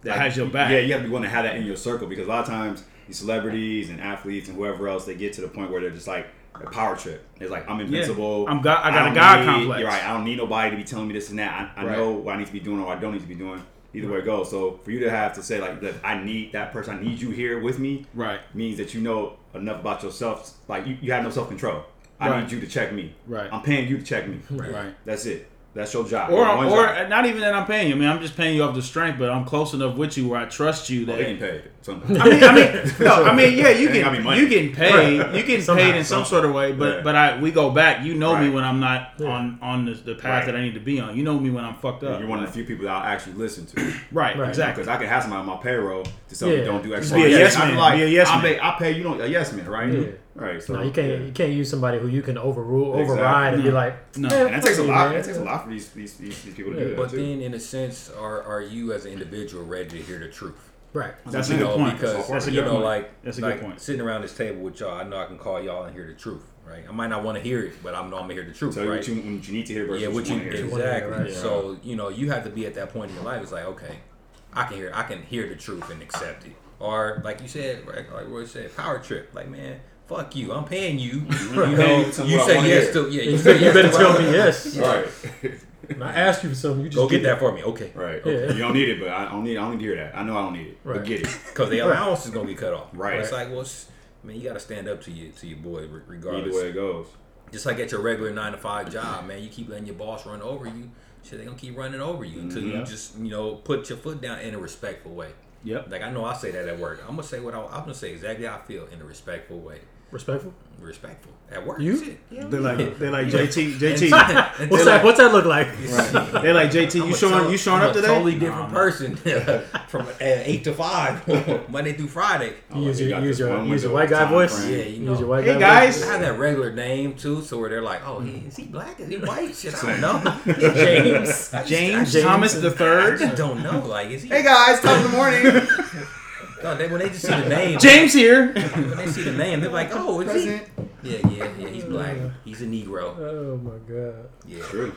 Speaker 4: that has your back.
Speaker 2: Yeah, you have to be willing to have that in your circle because a lot of times these celebrities and athletes and whoever else they get to the point where they're just like a power trip. It's like I'm invincible.
Speaker 4: I'm got- I got a God
Speaker 2: need-
Speaker 4: complex.
Speaker 2: You're right. I don't need nobody to be telling me this and that. I, I
Speaker 4: Right.
Speaker 2: know what I need to be doing or what I don't need to be doing. Either way it goes. So for you to have to say like, that I need that person. I need you here with me.
Speaker 4: Right.
Speaker 2: Means that you know enough about yourself. Like you, you have no self control. I
Speaker 4: Right.
Speaker 2: need you to check me.
Speaker 4: Right.
Speaker 2: I'm paying you to check me.
Speaker 4: Right.
Speaker 2: That's it. That's your job.
Speaker 4: Or,
Speaker 2: One
Speaker 4: or
Speaker 2: job.
Speaker 4: not even that I'm paying you. I mean, I'm just paying you off the strength, but I'm close enough with you where I trust you
Speaker 2: Oh,
Speaker 4: that.
Speaker 2: they getting paid. Something.
Speaker 4: I mean, I mean, no, I mean, yeah, you
Speaker 2: Ain't gotta
Speaker 4: get you getting paid, you getting
Speaker 3: Somehow,
Speaker 4: paid in some sort of way, but
Speaker 2: Yeah.
Speaker 4: but I we go back. You know me when I'm not
Speaker 3: Yeah.
Speaker 4: on on the, the path
Speaker 2: Right.
Speaker 4: that I need to be on. You know me when I'm fucked up.
Speaker 2: You're one of the few people that I'll actually listen to.
Speaker 4: right,
Speaker 3: Right.
Speaker 4: exactly.
Speaker 2: Because I can have somebody on my payroll to tell me don't do X,
Speaker 4: be a
Speaker 2: Z.
Speaker 4: yes man.
Speaker 2: Like,
Speaker 4: Be a yes
Speaker 2: I
Speaker 4: man.
Speaker 2: pay, I pay you don't a yes man, right?
Speaker 3: Yeah.
Speaker 2: Right. So
Speaker 3: No, you can't.
Speaker 2: yeah.
Speaker 3: You can't use somebody who you can overrule,
Speaker 2: Exactly.
Speaker 3: override, and be like,
Speaker 4: No.
Speaker 3: "Man,
Speaker 2: And that takes a lot.
Speaker 3: man."
Speaker 2: It takes a lot for these these, these, these people to do that
Speaker 1: But
Speaker 2: too.
Speaker 1: then, in a sense, are are you as an individual ready to hear the truth?
Speaker 3: Right.
Speaker 4: That's a good
Speaker 1: know,
Speaker 4: point.
Speaker 1: because
Speaker 4: That's a
Speaker 1: you
Speaker 4: good
Speaker 1: know,
Speaker 4: point.
Speaker 1: like
Speaker 4: That's a good
Speaker 1: like
Speaker 4: point.
Speaker 1: sitting around this table with y'all, I know I can call y'all and hear the truth, right? I might not want to hear it, but I know I'm gonna hear the truth,
Speaker 2: Tell you
Speaker 1: right?
Speaker 2: what you, what you need to hear versus
Speaker 1: yeah,
Speaker 2: what
Speaker 1: what
Speaker 2: you
Speaker 1: you
Speaker 2: want to hear.
Speaker 1: exactly.
Speaker 3: Right.
Speaker 1: So you know, you have to be at that point in your life. It's like, okay, I can hear, I can hear the truth and accept it. Or like you said, right, like Roy said, power trip. Like man, fuck you, I'm paying you. You know, you say yes to yeah.
Speaker 3: You,
Speaker 1: You say yes
Speaker 3: better
Speaker 1: to
Speaker 3: tell
Speaker 1: what I-
Speaker 3: me yes.
Speaker 2: Right.
Speaker 3: And I ask you for something, you just
Speaker 1: Go get
Speaker 3: it.
Speaker 1: that for me, okay?
Speaker 2: Right.
Speaker 3: Yeah.
Speaker 2: Okay. You don't need it, but I don't need. I don't need to hear that. I know I don't need it.
Speaker 3: Right.
Speaker 2: But get it.
Speaker 1: Because the allowance is gonna be cut off.
Speaker 2: Right.
Speaker 1: It's like, well, it's, man, you got to stand up to your to your boy, regardless.
Speaker 2: Either way it goes.
Speaker 1: Just like at your regular nine to five job, man, you keep letting your boss run over you. Shit, they gonna keep running over you until you
Speaker 2: Mhm.
Speaker 1: just you know put your foot down in a respectful way.
Speaker 4: Yep.
Speaker 1: Like I know I say that at work. I'm gonna say what I, I'm gonna say exactly how I feel in a respectful way.
Speaker 3: Respectful.
Speaker 1: Respectful at work.
Speaker 3: You?
Speaker 1: Shit. Yeah,
Speaker 4: They're like they're like
Speaker 1: Yeah.
Speaker 4: JT JT.
Speaker 3: What's
Speaker 1: they're
Speaker 3: that? What's that look like?
Speaker 1: like-
Speaker 4: They're like JT.
Speaker 1: I'm
Speaker 4: You showing
Speaker 1: to-
Speaker 4: you showing
Speaker 1: I'm
Speaker 4: up
Speaker 1: a
Speaker 4: today?
Speaker 1: Totally different
Speaker 2: Nah, man.
Speaker 1: person from uh, eight to five, Monday through Friday.
Speaker 3: You use
Speaker 2: you
Speaker 3: your use your use your white guy voice.
Speaker 2: frame.
Speaker 1: Yeah, you know.
Speaker 3: Use your white
Speaker 4: Hey,
Speaker 3: guy
Speaker 4: guys.
Speaker 1: I have that regular name too, so where they're like, "Oh, he, is he black? Is he white? Shit, I don't know." James, I
Speaker 4: James Thomas
Speaker 1: just-
Speaker 4: the
Speaker 1: I
Speaker 4: third.
Speaker 1: just don't know. Like, is he?
Speaker 2: Hey guys, top of the morning.
Speaker 1: No, they, when they just see the name,
Speaker 4: James here.
Speaker 1: when they see the name, they're like, "Oh, is he?" Yeah, yeah, yeah. He's black. He's a Negro.
Speaker 3: Oh my god.
Speaker 1: Yeah,
Speaker 2: True.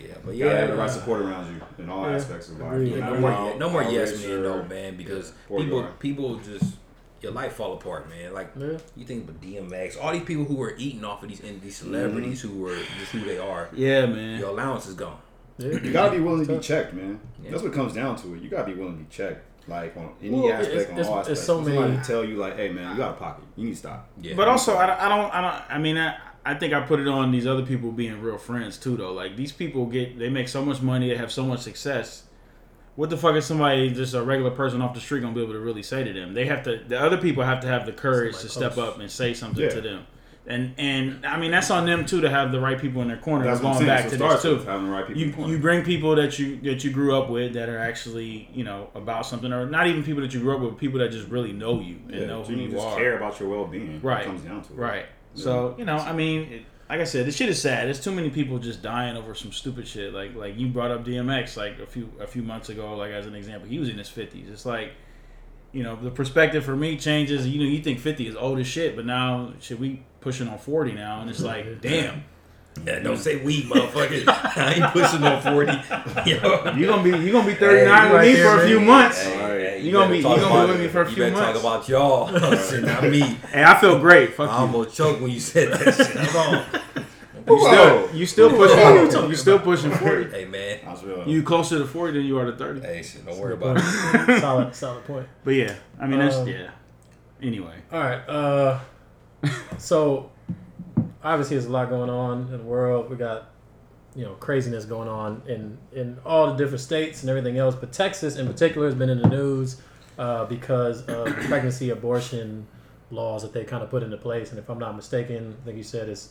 Speaker 1: yeah, but
Speaker 2: You gotta have the
Speaker 1: yeah.
Speaker 2: right support around you in all
Speaker 3: Yeah.
Speaker 2: aspects of life.
Speaker 3: Agreed.
Speaker 2: No matter
Speaker 1: no more,
Speaker 2: how-
Speaker 1: no more
Speaker 2: how
Speaker 1: yes
Speaker 2: rich
Speaker 1: man,
Speaker 2: or-
Speaker 1: no man, because
Speaker 2: poor you
Speaker 1: people,
Speaker 2: are.
Speaker 1: people just your life fall apart, man. Like
Speaker 3: Yeah.
Speaker 1: you think about DMX, all these people who were eating off of these and these celebrities
Speaker 2: Mm-hmm.
Speaker 1: who were just who they are.
Speaker 4: Yeah, man.
Speaker 1: Your allowance is gone.
Speaker 3: Yeah.
Speaker 2: You gotta be willing to be checked, man.
Speaker 1: Yeah.
Speaker 2: That's what it comes down to. It. You gotta be willing to be checked, like on any
Speaker 3: Well,
Speaker 2: aspect,
Speaker 3: it's-
Speaker 2: on
Speaker 3: it's-
Speaker 2: all
Speaker 3: it's
Speaker 2: aspects.
Speaker 3: so
Speaker 2: For somebody tell you, like, "Hey, man, you got a pocket. You need to stop."
Speaker 1: Yeah,
Speaker 4: But also, I don't, I don't, I don't. I mean, I, I think I put it on these other people being real friends too, though. Like these people get, they make so much money, they have so much success. What the fuck is somebody just a regular person off the street gonna be able to really say to them? They have to. The other people have to have the courage
Speaker 3: Somebody
Speaker 4: to step up and say something
Speaker 2: Yeah.
Speaker 4: to them. And and I mean that's on them too to have the right people in their corner.
Speaker 2: That's
Speaker 4: going back
Speaker 2: So
Speaker 4: to this too.
Speaker 2: having the right people.
Speaker 4: you you bring people that you that you grew up with that are actually you know about something or not even people that you grew up with but people that just really know you and
Speaker 2: yeah,
Speaker 4: know who
Speaker 2: you
Speaker 4: you
Speaker 2: just
Speaker 4: are
Speaker 2: care about your well being.
Speaker 4: Right.
Speaker 2: Comes down to it.
Speaker 4: right so you know I mean it, like I said this shit is sad there's too many people just dying over some stupid shit like like you brought up DMX like a few a few months ago like as an example he was in his 50s it's like you know the perspective for me changes you know you think 50 is old as shit but now should we pushing on 40 now and it's like damn
Speaker 1: Yeah, don't say we, motherfucker. I ain't pushing on forty. Yo.
Speaker 4: you gonna be you gonna be 39
Speaker 1: Hey,
Speaker 4: with
Speaker 3: right
Speaker 4: me
Speaker 3: there,
Speaker 4: for a
Speaker 3: man.
Speaker 4: few months
Speaker 1: Hey, hey,
Speaker 4: You gonna be- you gonna be
Speaker 1: about-
Speaker 4: with me for a
Speaker 1: you
Speaker 4: few
Speaker 1: better
Speaker 4: months.
Speaker 1: talk about y'all, shit, not me.
Speaker 4: Hey, I feel great. Fuck
Speaker 1: I
Speaker 4: you.
Speaker 1: almost choked when you said that shit. Hold on.
Speaker 4: You still, you still
Speaker 3: What are you
Speaker 4: pushing. You still pushing forty.
Speaker 1: Hey man.
Speaker 2: I was real.
Speaker 4: You closer to forty than you are to thirty.
Speaker 1: Hey, shit, don't worry about it.
Speaker 3: solid, solid point.
Speaker 4: But yeah, I mean that's
Speaker 3: Um,
Speaker 4: yeah. Anyway,
Speaker 3: All right. Uh, so obviously, there's a lot going on in the world. We got you know craziness going on in in all the different states and everything else. But Texas, in particular, has been in the news uh, because of pregnancy abortion laws that they kind of put into place. And if I'm not mistaken, I think you said it's.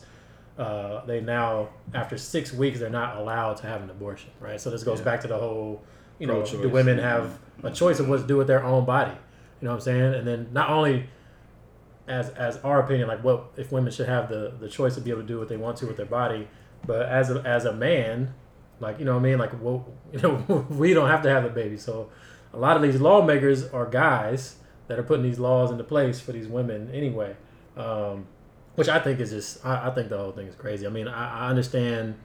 Speaker 3: Uh, they now, after six weeks, they're not allowed to have an abortion, right? So this goes
Speaker 2: Yeah.
Speaker 3: back to the whole, you know,
Speaker 2: Pro-choice.
Speaker 3: do women have a choice of what to do with their own body? You know what I'm saying? And then not only as as our opinion, like what if women should have the the choice to be able to do what they want to with their body, but as a, as a man, like you know what I mean, like well, you know we don't have to have a baby, so a lot of these lawmakers are guys that are putting these laws into place for these women anyway, um, which I think is just I, I think the whole thing is crazy. I mean I, I understand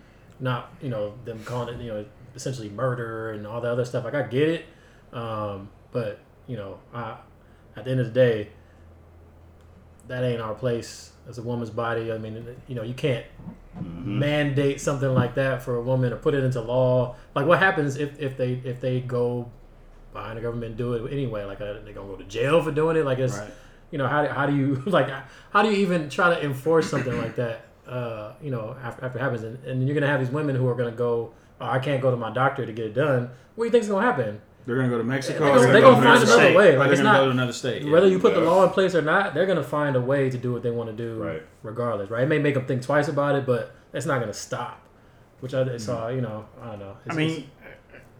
Speaker 3: not you know them calling it you know essentially murder and all the other stuff. Like I get it, um, but you know I at the end of the day that ain't our place as a woman's body. I mean, you know, you can't
Speaker 2: Mm-hmm.
Speaker 3: mandate something like that for a woman or put it into law. Like, what happens if, if they if they go behind the government and do it anyway? Like, are they gonna go to jail for doing it? Like, it's
Speaker 4: right.
Speaker 3: you know, how, how do you like how do you even try to enforce something like that? uh, you know, after, after it happens, and, and you're gonna have these women who are gonna go, oh, I can't go to my doctor to get it done. What do you think's gonna happen?
Speaker 4: They're gonna go to Mexico.
Speaker 3: They're
Speaker 4: or
Speaker 3: gonna-
Speaker 4: they're
Speaker 3: they're
Speaker 4: gonna
Speaker 3: gonna
Speaker 4: go
Speaker 3: find
Speaker 4: another
Speaker 3: another
Speaker 4: state.
Speaker 3: way. Like,
Speaker 4: they're
Speaker 3: it's
Speaker 4: gonna
Speaker 3: not-
Speaker 4: go to another state. yeah.
Speaker 3: Whether you put the law in place or not, they're gonna find a way to do what they want to do,
Speaker 2: Right.
Speaker 3: regardless, right? It may make them think twice about it, but it's not gonna stop. Which I saw, you know, I don't know.
Speaker 4: I mean,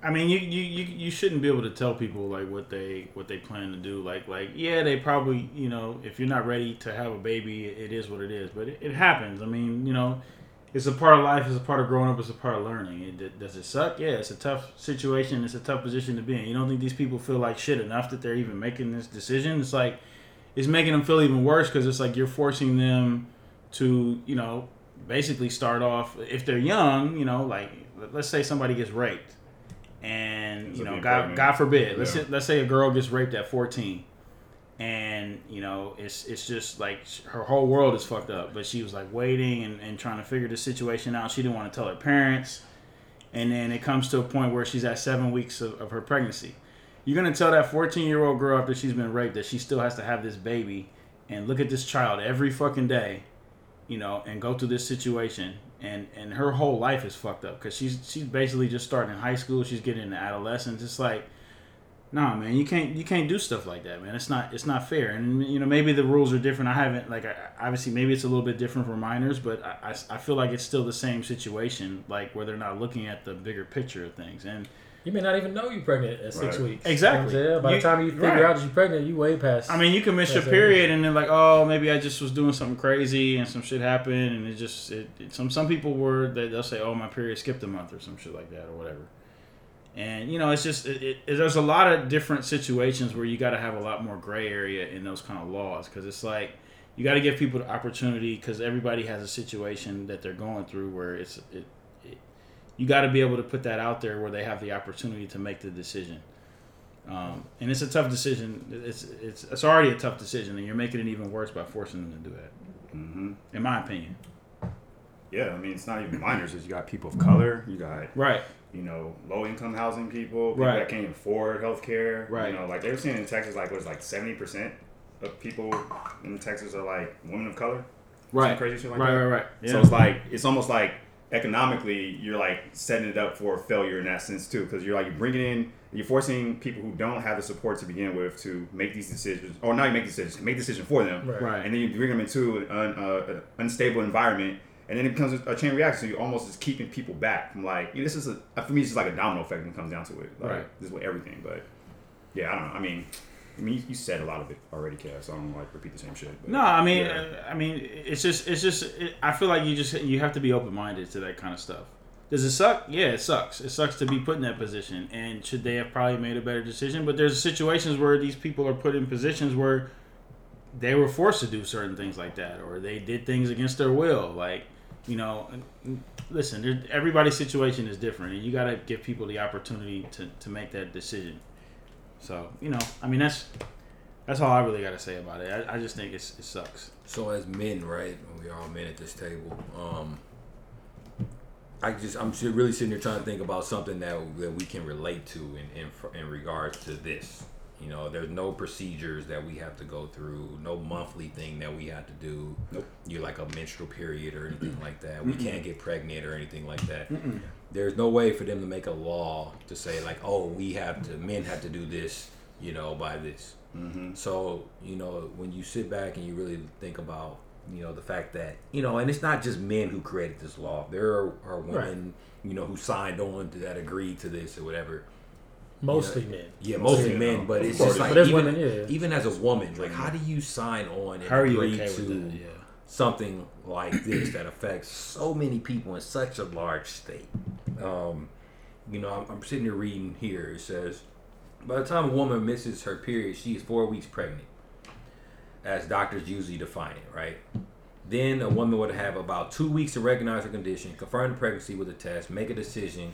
Speaker 4: I mean, you, you, you, you shouldn't be able to tell people like what they what they plan to do. Like like yeah, they probably you know if you're not ready to have a baby, it is what it is. But it, it happens. I mean, you know, it's a part of life. It's a part of growing up. It's a part of learning. It, does it suck? Yeah, it's a tough situation. It's a tough position to be in. You don't think these people feel like shit enough that they're even making this decision? It's like it's making them feel even worse because it's like you're forcing them to you know basically start off if they're young. You know, like let's say somebody gets raped and you know, God. God forbid, let's say, let's say a girl gets raped at 14, and you know, it's it's just like her whole world is fucked up. But she was like waiting and, and trying to figure the situation out. She didn't want to tell her parents, and then it comes to a point where she's at seven weeks of, of her pregnancy. You're gonna tell that 14 year old girl after she's been raped that she still has to have this baby and look at this child every fucking day, you know, and go through this situation, and and her whole life is fucked up because she's she's basically just starting high school. She's getting into adolescence. It's like, nah, man, you can't you can't do stuff like that, man. It's not it's not fair. And you know maybe the rules are different. I haven't like I, obviously maybe it's a little bit different for minors, but I, I, I feel like it's still the same situation, like where they're not looking at the bigger picture of things. And
Speaker 3: you may not even know you're pregnant at six
Speaker 2: Right.
Speaker 3: weeks.
Speaker 4: Exactly.
Speaker 3: You know what I'm saying? By
Speaker 4: You-
Speaker 3: the time you figure
Speaker 4: right.
Speaker 3: out that you're pregnant, you way past.
Speaker 4: I mean, you can miss your
Speaker 3: That's it.
Speaker 4: period, and then like, oh, maybe I just was doing something crazy, and some shit happened, and it just it, it- some some people were they, they'll say, oh, my period skipped a month or some shit like that or whatever. And you know, it's just it, it, there's a lot of different situations where you got to have a lot more gray area in those kind of laws because it's like you got to give people the opportunity because everybody has a situation that they're going through where it's it, it you got to be able to put that out there where they have the opportunity to make the decision. Um, and it's a tough decision. It's it's it's already a tough decision, and you're making it even worse by forcing them to do that.
Speaker 2: hmm
Speaker 4: In my opinion.
Speaker 2: Yeah, I mean, it's not even minors. It's You got people of color. You got
Speaker 4: Right.
Speaker 2: you know low income housing people. People
Speaker 4: Right.
Speaker 2: that can't afford health care.
Speaker 4: Right.
Speaker 2: You know, like they were saying in Texas, like was like seventy percent of people in Texas are like women of color.
Speaker 4: Right.
Speaker 2: Some crazy shit like
Speaker 4: right.
Speaker 2: that.
Speaker 4: Right. Right. Yeah.
Speaker 2: So it's like it's almost like economically you're like setting it up for failure in that sense too, because you're like you're bringing in you're forcing people who don't have the support to begin with to make these decisions, or not even make decisions, make decisions for them,
Speaker 3: Right.
Speaker 4: Right.
Speaker 2: and then you bring them into an, uh, an unstable environment, and then it becomes a, a chain reaction. So you're almost just keeping people back from like you know, this is a for me it's just like a domino effect when it comes down to it. Like,
Speaker 4: Right.
Speaker 2: This is with everything, but yeah, I don't know. I mean. I mean, you, you said a lot of it already, Cass. So I don't like repeat the same shit. But,
Speaker 4: No, I mean,
Speaker 2: yeah.
Speaker 4: I mean, it's just, it's just. It, I feel like you just, you have to be open minded to that kind of stuff. Does it suck? Yeah, it sucks. It sucks to be put in that position. And should they have probably made a better decision? But there's situations where these people are put in positions where they were forced to do certain things like that, or they did things against their will. Like, you know, listen, everybody's situation is different, and you got to give people the opportunity to, to make that decision. So, you know, I mean, that's that's all I really got to say about it. I, I just think it sucks.
Speaker 1: So as men, right? We are all men at this table. Um, I just I'm really sitting here trying to think about something that that we can relate to in in, in regards to this. You know, there's no procedures that we have to go through, no monthly thing that we have to do.
Speaker 2: Nope.
Speaker 1: You're like a menstrual period or anything like that. We can't get pregnant or anything like that. There's no way for them to make a law to say like, oh, we have to, men have to do this, you know, by this.
Speaker 2: Mm-hmm.
Speaker 1: So, you know, when you sit back and you really think about, you know, the fact that, you know, and it's not just men who created this law. There are, are women, you know, who signed on to that, agreed to this or whatever.
Speaker 3: Mostly men.
Speaker 1: Yeah, mostly
Speaker 2: Yeah,
Speaker 1: men, but it's just like
Speaker 3: But
Speaker 1: even,
Speaker 3: women, yeah.
Speaker 1: even as a woman, like how do you sign on and agree
Speaker 4: okay
Speaker 1: to?
Speaker 4: Yeah.
Speaker 1: something like this that affects so many people in such a large state? Um, you know, I'm, I'm sitting here reading here. It says, by the time a woman misses her period, she is four weeks pregnant, as doctors usually define it, right? Then a woman would have about two weeks to recognize her condition, confirm the pregnancy with a test, make a decision,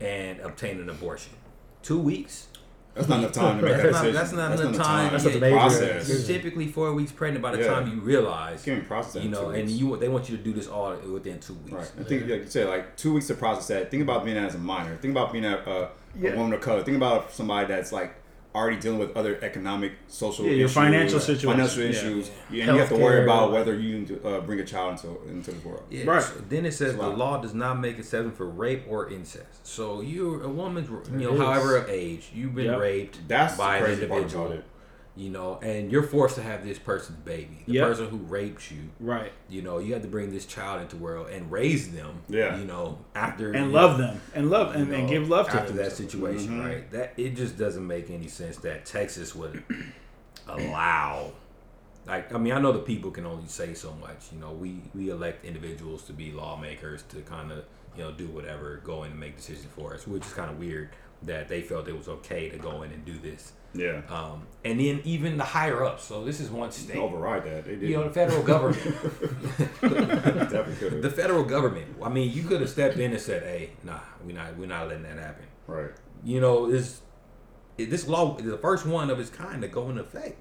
Speaker 1: and obtain an abortion. Two weeks?
Speaker 2: That's not enough time to make
Speaker 1: That's not,
Speaker 2: decision.
Speaker 1: that's not enough
Speaker 2: enough
Speaker 1: time.
Speaker 3: That's
Speaker 1: Yeah,
Speaker 3: not the major
Speaker 2: process.
Speaker 1: You're typically four weeks pregnant by the
Speaker 2: Yeah.
Speaker 1: time you realize,
Speaker 2: Can't even process that
Speaker 1: you know, and you they want you to do this all within two weeks.
Speaker 2: Right. And think, like you said, like two weeks to process that. Think about being as a minor. Think about being a, a,
Speaker 4: Yeah.
Speaker 2: a woman of color. Think about somebody that's like already dealing with other economic, social,
Speaker 4: Yeah, your
Speaker 2: issues,
Speaker 4: financial situation.
Speaker 2: financial
Speaker 4: Yeah.
Speaker 2: issues, and you have to worry about whether you can uh, bring a child into into this world.
Speaker 1: Yeah,
Speaker 4: Right.
Speaker 1: so then it says
Speaker 2: It's
Speaker 1: the
Speaker 2: lot.
Speaker 1: law does not make exception for rape or incest. So you're a woman's, you know, however of age, you've been
Speaker 4: Yep.
Speaker 1: raped
Speaker 2: That's
Speaker 1: by
Speaker 2: the
Speaker 1: an
Speaker 2: crazy part
Speaker 1: individual,
Speaker 2: about it.
Speaker 1: You know, and you're forced to have this person's baby. The
Speaker 4: Yep.
Speaker 1: person who rapes you,
Speaker 4: Right.
Speaker 1: you know, you have to bring this child into the world and raise them.
Speaker 2: Yeah.
Speaker 1: you know, after
Speaker 4: And
Speaker 1: you
Speaker 4: love them. And love and,
Speaker 1: you
Speaker 4: and give love to
Speaker 1: after
Speaker 4: them.
Speaker 1: that situation,
Speaker 2: Mhm.
Speaker 1: right? That it just doesn't make any sense that Texas would allow. Like, I mean, I know the people can only say so much. You know, we we elect individuals to be lawmakers to kind of you know do whatever, go in and make decisions for us, which is kind of weird that they felt it was okay to go in and do this.
Speaker 2: Yeah,
Speaker 1: Um, and then even the higher ups. So this is one
Speaker 2: they
Speaker 1: state.
Speaker 2: override that. They did.
Speaker 1: You know, the federal government. The federal government. I mean, you could have stepped in and said, "Hey, nah, we're not, we're not letting that happen."
Speaker 2: Right.
Speaker 1: you know, is it, this law is the first one of its kind to go into effect.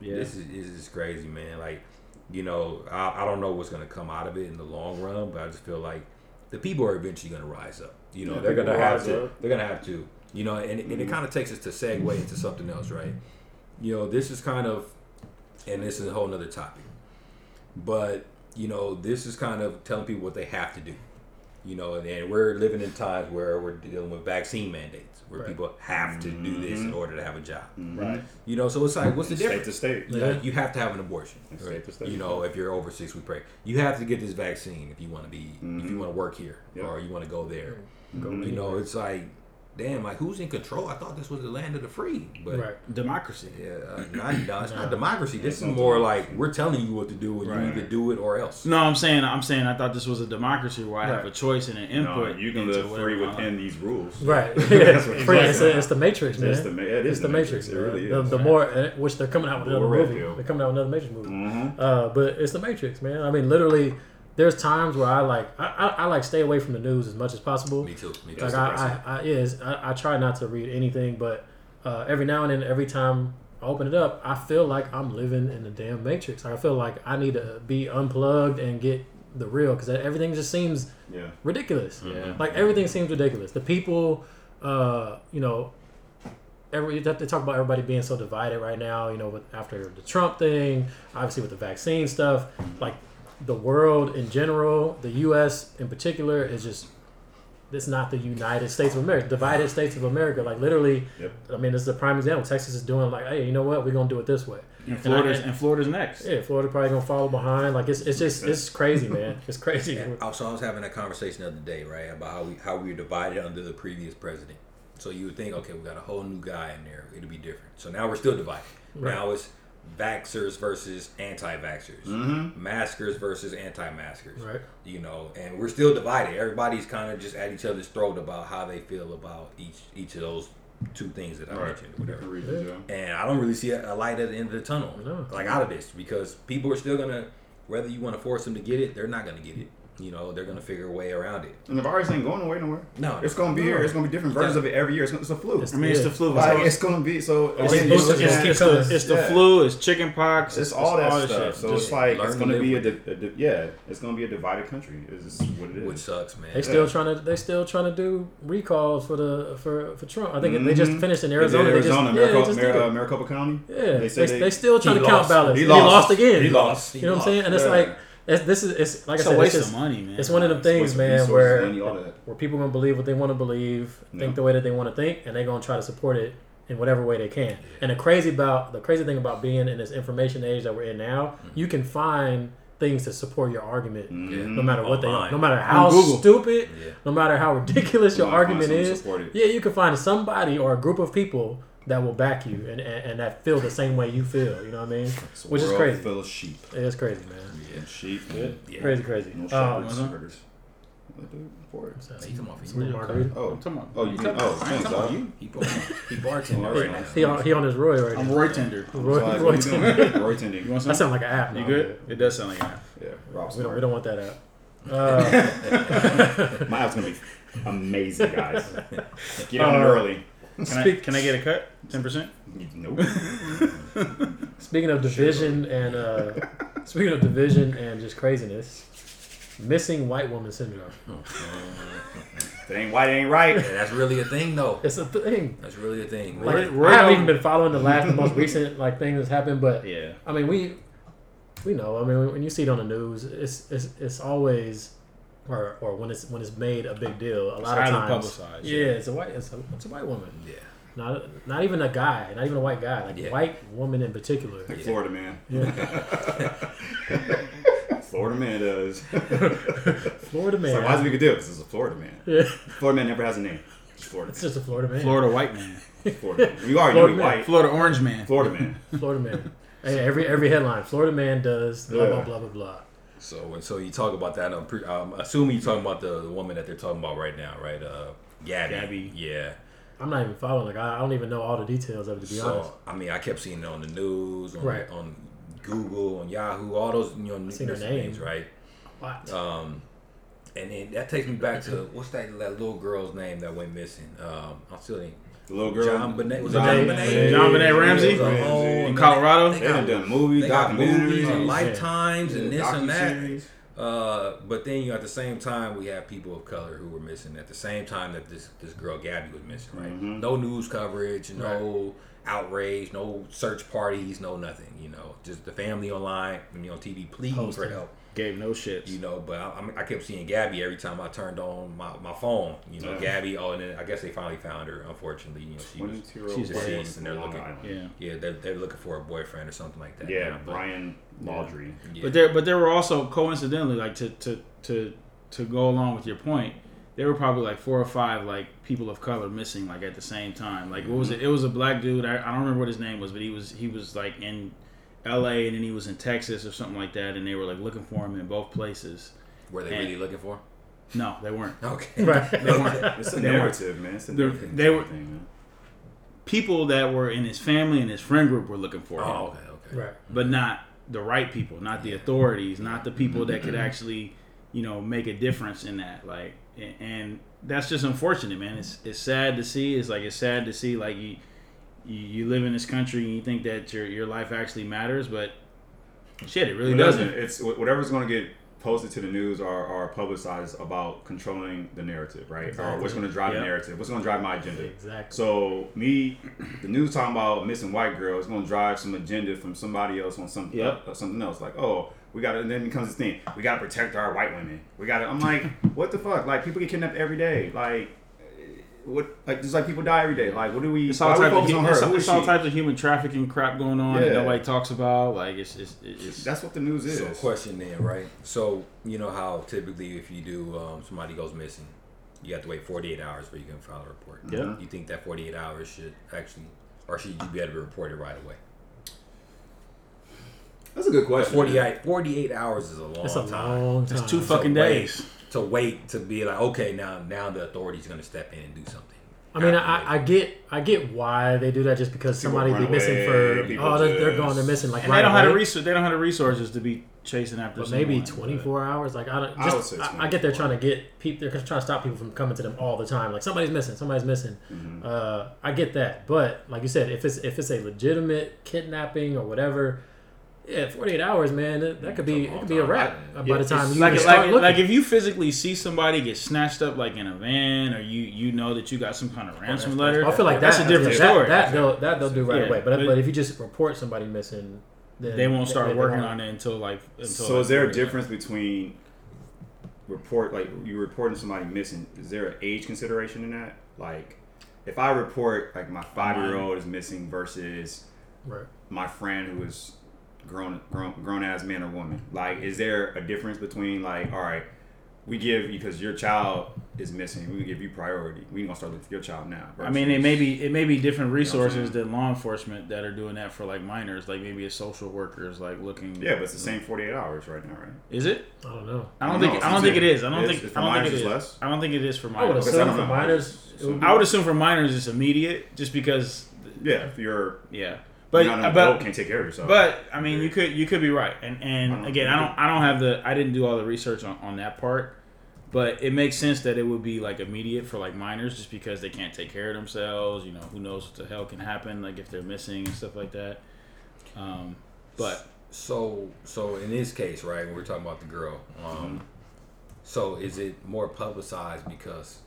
Speaker 4: Yeah.
Speaker 1: This is, this is crazy, man. Like, you know, I, I don't know what's gonna come out of it in the long run, but I just feel like the people are eventually gonna rise up. You know,
Speaker 2: Yeah,
Speaker 1: they're gonna have to.
Speaker 2: up.
Speaker 1: They're gonna have to. You know, and, and it mm-hmm. kind of takes us to segue into something else, right? You know, this is kind of, and this is a whole nother topic, but you know, this is kind of telling people what they have to do. You know, and we're living in times where we're dealing with vaccine mandates, where
Speaker 3: Right.
Speaker 1: people have to do this in
Speaker 2: Mhm.
Speaker 1: order to have a job. Mm-hmm.
Speaker 4: Right.
Speaker 1: You know, so it's like, what's the
Speaker 2: State
Speaker 1: difference?
Speaker 2: to state.
Speaker 1: You, know, you have to have an abortion.
Speaker 2: State
Speaker 1: right?
Speaker 2: to state.
Speaker 1: You know, if you're over six we pray. you have to get this vaccine if you want to be, if you
Speaker 2: mm-hmm.
Speaker 1: want to work here
Speaker 2: Yep.
Speaker 1: or you want to go there.
Speaker 3: Go.
Speaker 1: You know, it's like, damn, like who's in control? I thought this was the land of the free, but
Speaker 3: right.
Speaker 4: Democracy.
Speaker 1: yeah, uh, not, no, it's
Speaker 3: No.
Speaker 1: not democracy. This
Speaker 2: It's
Speaker 1: is more
Speaker 2: democracy.
Speaker 1: like we're telling you what to do, and
Speaker 4: Right.
Speaker 1: you either do it or else.
Speaker 4: No, I'm saying I'm saying I thought this was a democracy where I have a choice and an
Speaker 2: No,
Speaker 4: input.
Speaker 2: you can live free within
Speaker 4: like.
Speaker 2: these rules.
Speaker 3: Right.
Speaker 2: That's what
Speaker 3: Free-
Speaker 2: it's
Speaker 3: it's, the- it's the Matrix, man.
Speaker 2: It's the, ma- it is
Speaker 3: It's the Matrix.
Speaker 2: It
Speaker 3: man.
Speaker 2: really
Speaker 3: the,
Speaker 2: is.
Speaker 3: the more, uh, which they're coming out with another movie. They're coming out with another Matrix movie.
Speaker 2: Mhm.
Speaker 3: Uh, but it's the Matrix, man. I mean, literally, there's times where I like, I, I, I like stay away from the news as much as possible.
Speaker 1: Me too. Me too.
Speaker 3: Like I, I, I, yes, I, I try not to read anything, but uh, every now and then, every time I open it up, I feel like I'm living in the damn Matrix. I feel like I need to be unplugged and get the real because everything just seems
Speaker 2: Yeah.
Speaker 3: ridiculous.
Speaker 4: Yeah.
Speaker 3: Like everything seems ridiculous. The people, uh, you know, every they talk about everybody being so divided right now. You know, with after the Trump thing, obviously with the vaccine stuff, like the world in general, the U.S. in particular is just. It's not the United States of America, divided States of America. Like literally,
Speaker 2: Yep.
Speaker 3: I mean, this is a prime example. Texas is doing like, hey, you know what? We're gonna do it this way.
Speaker 4: And Florida's
Speaker 3: I-
Speaker 4: and Florida's next.
Speaker 3: Yeah, Florida probably gonna follow behind. Like it's it's just it's crazy, man. It's crazy.
Speaker 1: Yeah. Also, I was having a conversation the other day, right, about how we how we were divided under the previous president. So you would think, okay, we got a whole new guy in there; it'll be different. So now we're still divided.
Speaker 3: Right.
Speaker 1: Now it's vaxxers versus anti-vaxxers,
Speaker 2: Mhm.
Speaker 1: maskers versus anti-maskers.
Speaker 3: Right.
Speaker 1: You know, and we're still divided. Everybody's kind of just at each other's throat about how they feel about each each of those two things that I
Speaker 2: Right.
Speaker 1: mentioned, whatever.
Speaker 2: Reasons, yeah.
Speaker 1: And I don't really see a, a light at the end of the tunnel,
Speaker 3: No.
Speaker 1: like out of this, because people are still gonna, whether you want to force them to get it, they're not gonna get it. You know, they're gonna figure a way around it.
Speaker 2: And the virus ain't going away nowhere.
Speaker 1: No,
Speaker 2: It's gonna be
Speaker 3: No.
Speaker 2: here. It's gonna be different versions of it every year. It's, it's a flu.
Speaker 3: It's-
Speaker 4: I mean, it's the flu.
Speaker 2: like,
Speaker 4: It's,
Speaker 2: it's gonna be so.
Speaker 4: it's,
Speaker 2: again,
Speaker 3: it's-
Speaker 2: you're
Speaker 3: it's-
Speaker 4: it's the, it's the
Speaker 2: Yeah.
Speaker 4: flu. It's chicken pox.
Speaker 2: It's all that stuff. So
Speaker 1: Just
Speaker 2: it's like it's gonna
Speaker 1: live
Speaker 2: be a, di- a di- yeah. It's gonna be a divided country. Is what it is.
Speaker 1: which sucks, man.
Speaker 3: They still
Speaker 2: Yeah.
Speaker 3: trying to they still trying to do recalls for the for for Trump. I think they just
Speaker 2: Mhm.
Speaker 3: finished in
Speaker 2: They
Speaker 3: Arizona. They just,
Speaker 2: Arizona,
Speaker 3: yeah, they
Speaker 2: Maricopa,
Speaker 3: just
Speaker 2: Mar-
Speaker 3: did
Speaker 2: uh,
Speaker 3: it.
Speaker 2: Maricopa County.
Speaker 3: Yeah,
Speaker 2: They
Speaker 3: they,
Speaker 2: said
Speaker 3: they,
Speaker 2: they-
Speaker 3: still trying to count ballots.
Speaker 2: He
Speaker 3: lost
Speaker 2: lost.
Speaker 3: again.
Speaker 2: He lost.
Speaker 3: You know what I'm saying? And it's like it's, this is it's like
Speaker 4: It's
Speaker 3: I said,
Speaker 4: a waste
Speaker 3: it's, just,
Speaker 4: of money, man.
Speaker 3: it's one of them things, man, where
Speaker 2: money, all
Speaker 3: where people gonna believe what they want to believe,
Speaker 2: Yeah.
Speaker 3: think the way that they want to think, and they're gonna try to support it in whatever way they can. And the crazy about the crazy thing about being in this information age that we're in now, you can find things to support your argument,
Speaker 2: Mhm.
Speaker 3: no matter what they are, no matter how stupid,
Speaker 1: Yeah.
Speaker 3: no matter how ridiculous your
Speaker 2: You might
Speaker 3: argument is. Yeah, you can find somebody or a group of people that will back you and, and, and that feel the same way you feel. You know what I mean?
Speaker 2: It's a
Speaker 3: Which is crazy.
Speaker 2: Full of sheep.
Speaker 3: It's crazy, man.
Speaker 2: And sheep. and
Speaker 1: Yeah.
Speaker 3: Crazy, crazy.
Speaker 2: No
Speaker 3: Um,
Speaker 2: shepherds.
Speaker 4: Uh-huh.
Speaker 2: herders. What for it?
Speaker 1: Come on,
Speaker 3: Some margarita.
Speaker 2: Oh,
Speaker 4: I'm talking about.
Speaker 2: Oh, you
Speaker 4: talking
Speaker 2: can- oh,
Speaker 4: about-
Speaker 2: thanks,
Speaker 4: talking about you.
Speaker 1: he, bar- he bartending right
Speaker 2: that's
Speaker 1: now.
Speaker 3: He on, he on his Roy right
Speaker 4: I'm
Speaker 3: now.
Speaker 4: Roy Tender.
Speaker 3: Roy,
Speaker 2: Like,
Speaker 3: Roy
Speaker 2: what you Roy tending.
Speaker 4: You want some?
Speaker 3: That sounds like an app.
Speaker 4: You
Speaker 3: No,
Speaker 4: good? It does sound like that.
Speaker 2: Yeah, Rob
Speaker 3: We don't, we don't want that app. Uh,
Speaker 2: My app's gonna be amazing, guys. Get
Speaker 3: Uh,
Speaker 2: on early.
Speaker 4: Can I, can I get a cut? Ten percent.
Speaker 2: Nope.
Speaker 3: speaking of division and uh, speaking of division and just craziness, missing white woman syndrome.
Speaker 2: If it ain't white, it ain't right.
Speaker 1: Yeah, that's really a thing, though.
Speaker 3: It's a thing.
Speaker 1: That's really a thing.
Speaker 3: Like,
Speaker 1: man.
Speaker 4: Roy-
Speaker 3: I haven't even been following the last, the most recent like thing that's happened, but
Speaker 4: Yeah.
Speaker 3: I mean, we we know. I mean, when you see it on the news, it's it's, it's always or or when it's when it's made a big deal. A lot of times,
Speaker 4: publicized,
Speaker 3: Yeah,
Speaker 4: yeah.
Speaker 3: it's a white it's a, it's a white woman.
Speaker 1: Yeah.
Speaker 3: Not not even a guy, not even a white guy, like
Speaker 1: Yeah.
Speaker 3: white woman in particular.
Speaker 2: Like Florida man.
Speaker 3: Yeah,
Speaker 2: Florida man does.
Speaker 3: Florida
Speaker 2: It's
Speaker 3: man.
Speaker 2: like, why is it a big deal? Because it's a Florida man.
Speaker 3: yeah,
Speaker 2: Florida man never has a name. It's Florida.
Speaker 3: it's just a Florida man.
Speaker 4: Florida white man.
Speaker 2: Florida. man. You already know
Speaker 3: Florida
Speaker 2: he
Speaker 3: man.
Speaker 2: white.
Speaker 4: Florida orange man.
Speaker 2: Florida man.
Speaker 3: Florida man. Hey, every every headline, Florida man does blah blah blah blah blah.
Speaker 1: So when so you talk about that, I'm, pre- I'm assuming you're talking about the, the woman that they're talking about right now, right? Uh, Gabby.
Speaker 4: Gabby.
Speaker 1: Yeah.
Speaker 3: I'm not even following. Like I, I don't even know all the details of it to be
Speaker 1: so
Speaker 3: honest.
Speaker 1: I mean, I kept seeing it on the news, on,
Speaker 3: Right.
Speaker 1: on Google, on Yahoo, all those you know
Speaker 3: seen her name.
Speaker 1: things, right?
Speaker 3: What?
Speaker 1: Um, and then that takes me back to what's that, that little girl's name that went missing? Um, I'm still in
Speaker 2: The little girl.
Speaker 1: John Bonet. Was it
Speaker 3: John
Speaker 1: John
Speaker 3: Bonet.
Speaker 1: Bonet?
Speaker 4: JonBenét Ramsey?
Speaker 1: It was a
Speaker 4: In Colorado?
Speaker 1: They
Speaker 2: They done
Speaker 1: got-
Speaker 2: done movies,
Speaker 1: They got movies
Speaker 2: documentaries,
Speaker 1: and
Speaker 3: Yeah.
Speaker 1: lifetimes and this and that. Uh, but then you know, at the same time we have people of color who were missing at the same time that this this girl Gabby was missing. Right?
Speaker 2: Mhm.
Speaker 1: No news coverage, no outrage, no search parties, no nothing. You know, just the family online, you know, TV pleading for
Speaker 3: Posting.
Speaker 1: help.
Speaker 4: Gave no shits.
Speaker 1: You know, but I, I, kept seeing Gabby every time I turned on my, my phone. You know,
Speaker 2: Yeah.
Speaker 1: Gabby. Oh, and then I guess they finally found her. Unfortunately, you know, she was
Speaker 2: 22-year-old
Speaker 1: she's
Speaker 2: boy
Speaker 1: deceased, and they're
Speaker 2: Long
Speaker 1: looking.
Speaker 2: Island.
Speaker 4: yeah.
Speaker 1: Yeah, they're, they're looking for a boyfriend or something like that.
Speaker 2: Yeah,
Speaker 1: now, but-
Speaker 2: Brian Laundrie.
Speaker 1: yeah.
Speaker 4: But there, but there were also coincidentally, like to to to to go along with your point, there were probably like four or five like people of color missing like at the same time. Like what was mm-hmm. it? It was a black dude. I, I don't remember what his name was, but he was he was like in L.A. and then he was in Texas or something like that, and they were like looking for him in both places.
Speaker 1: were they
Speaker 4: and-
Speaker 1: really looking for?
Speaker 4: No, they weren't.
Speaker 1: Okay.
Speaker 3: Right.
Speaker 4: They weren't.
Speaker 2: It's a
Speaker 4: They were-
Speaker 2: narrative, man. It's a
Speaker 4: They're-
Speaker 2: narrative
Speaker 4: they were-
Speaker 2: thing.
Speaker 4: People that were in his family and his friend group were looking for oh, him.
Speaker 1: Oh, okay, okay.
Speaker 3: Right.
Speaker 4: but not the right people, not the authorities, not the people that could actually, you know, make a difference in that. Like, and that's just unfortunate, man. It's it's sad to see. It's like it's sad to see like you you, you live in this country and you think that your your life actually matters, but shit, it really
Speaker 2: It
Speaker 4: doesn't.
Speaker 2: It's whatever's going to get posted to the news or, or publicized about controlling the narrative, right? Or what's going to drive
Speaker 4: Yep.
Speaker 2: the narrative? What's going to drive my agenda?
Speaker 3: Exactly.
Speaker 2: So me, the news talking about missing white girl is going to drive some agenda from somebody else on some
Speaker 4: Yep.
Speaker 2: uh, something else. Like, oh, we got to. And then becomes this thing. We got to protect our white women. We got to. I'm like, what the fuck? Like people get kidnapped every day. Like. What like just like people die every day. Like what do we?
Speaker 4: It's
Speaker 2: why
Speaker 4: all,
Speaker 2: we
Speaker 4: type of,
Speaker 2: focus on
Speaker 4: it's,
Speaker 2: her?
Speaker 4: It's all types of human trafficking crap going on that nobody talks about. Like it's it's, it's
Speaker 2: That's what the news is.
Speaker 1: So question then, right? So you know how typically if you do um, somebody goes missing, you have to wait 48 hours before you can file a report.
Speaker 4: Yeah.
Speaker 1: You think that 48 hours should actually, or should you be able to report it right away?
Speaker 2: That's a good question.
Speaker 1: 48, 48 hours is a long
Speaker 3: It's a
Speaker 1: time.
Speaker 3: long time.
Speaker 4: it's two
Speaker 1: So
Speaker 4: fucking
Speaker 1: wait.
Speaker 4: days.
Speaker 1: To wait to be like, okay, now now the authorities going to step in and do something.
Speaker 3: I mean, I, I get I get why they do that just because
Speaker 2: People
Speaker 3: somebody be missing
Speaker 2: away,
Speaker 3: for oh they're, they're
Speaker 2: just-
Speaker 3: gone they're missing like
Speaker 4: And
Speaker 3: right
Speaker 4: they don't have the
Speaker 3: away.
Speaker 4: resource. They don't have the resources to be chasing after.
Speaker 3: But maybe 24 hours. Like I don't.
Speaker 2: I would
Speaker 3: Just
Speaker 2: say
Speaker 3: I, I get they're trying to get people. They're trying to stop people from coming to them all the time. Like somebody's missing. Somebody's missing.
Speaker 2: Mm-hmm.
Speaker 3: Uh, I get that. But like you said, if it's if it's a legitimate kidnapping or whatever, yeah, 48 hours, man, that, that could be
Speaker 1: a
Speaker 3: it could be a wrap
Speaker 1: Yeah.
Speaker 3: by the time you
Speaker 4: like,
Speaker 3: start
Speaker 4: like,
Speaker 3: looking.
Speaker 4: like if you physically see somebody get snatched up like in a van or you you know that you got some kind of oh, ransom
Speaker 1: that's-
Speaker 4: letter
Speaker 3: I feel like
Speaker 4: that's
Speaker 3: that-
Speaker 4: a different
Speaker 3: that,
Speaker 4: story
Speaker 3: That, they'll that they'll do right
Speaker 4: Yeah,
Speaker 3: away. But,
Speaker 4: but-
Speaker 3: but if you just report somebody missing, then
Speaker 4: they won't start
Speaker 3: they
Speaker 4: working
Speaker 3: won't.
Speaker 4: on it until like until
Speaker 2: So
Speaker 4: like
Speaker 2: is there a
Speaker 4: 40 hours.
Speaker 2: difference between report like you reporting somebody missing? Is there an age consideration in that? Like, if I report like my five year old is missing versus
Speaker 3: Right.
Speaker 2: my friend who is grown grown grown ass man or woman, like, is there a difference between like, all right, we give because your child is missing, we give you priority. We gonna start looking for your child now.
Speaker 4: I mean, it may be it may be different
Speaker 2: what I'm
Speaker 4: resources than law enforcement that are doing that for like minors, like maybe a social workers like looking.
Speaker 2: Yeah, but it's the same forty eight hours right now, right?
Speaker 4: Is it?
Speaker 3: I don't know.
Speaker 4: I don't
Speaker 2: No,
Speaker 4: think
Speaker 2: it's
Speaker 4: I don't think it
Speaker 2: same.
Speaker 4: is. I don't
Speaker 2: It's-
Speaker 4: think
Speaker 2: it's
Speaker 4: I don't
Speaker 2: for
Speaker 4: think it
Speaker 2: minors
Speaker 4: is.
Speaker 2: it's less?
Speaker 4: I don't think it is for
Speaker 3: I would
Speaker 4: minors.
Speaker 2: I
Speaker 3: assume for minors, it
Speaker 4: I would assume for minors it's immediate, just because.
Speaker 2: Yeah, if you're
Speaker 4: Yeah,
Speaker 2: but
Speaker 4: but
Speaker 2: not an
Speaker 4: but
Speaker 2: adult, can't take care of yourself.
Speaker 4: But I mean, you could you could be right, and and
Speaker 2: don't
Speaker 4: again, I don't I don't have the I didn't do all the research on, on that part, but it makes sense that it would be like immediate for like minors, just because they can't take care of themselves. You know, who knows what the hell can happen, like if they're missing and stuff like that. Um, but
Speaker 1: So so in this case, right, when we're talking about the girl, um,
Speaker 2: Mm-hmm.
Speaker 1: so is it more publicized because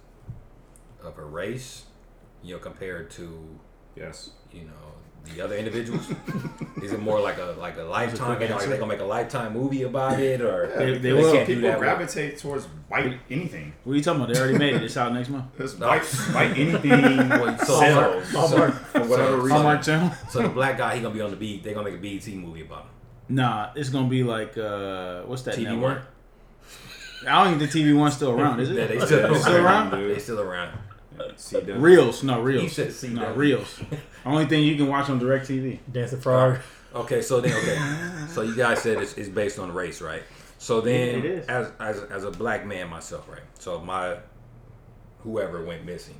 Speaker 1: of a race, you know, compared to
Speaker 2: Yes.
Speaker 1: you know the other individuals? Is it more like a like a lifetime?
Speaker 4: quick
Speaker 1: Like they gonna make a lifetime movie about it, or
Speaker 4: They- they
Speaker 1: they
Speaker 4: will.
Speaker 1: can't do
Speaker 2: People
Speaker 1: that? with-
Speaker 2: gravitate towards white anything.
Speaker 4: What are you talking about? They already made it. It's out next month.
Speaker 2: Just white, white anything
Speaker 1: Well, so-
Speaker 2: sells
Speaker 3: Hallmark.
Speaker 2: for whatever
Speaker 1: So-
Speaker 2: reason.
Speaker 4: Hallmark Channel.
Speaker 1: So the black guy, he gonna be on the beat. They gonna make a BET movie about him.
Speaker 4: Nah, it's gonna be like uh, what's that
Speaker 1: TV
Speaker 4: network?
Speaker 1: One.
Speaker 4: I don't think the TV one's still around, is it?
Speaker 1: Yeah, they still,
Speaker 4: still around?
Speaker 1: They still around.
Speaker 2: CW.
Speaker 4: Reels, no reels.
Speaker 1: You said CW.
Speaker 4: no reels. Only thing you can watch on Directv.
Speaker 3: Dancing Frog.
Speaker 1: Okay, so then okay, so you guys said it's, it's based on race, right? So then,
Speaker 4: It is.
Speaker 1: as as as a black man myself, right? So my whoever went missing,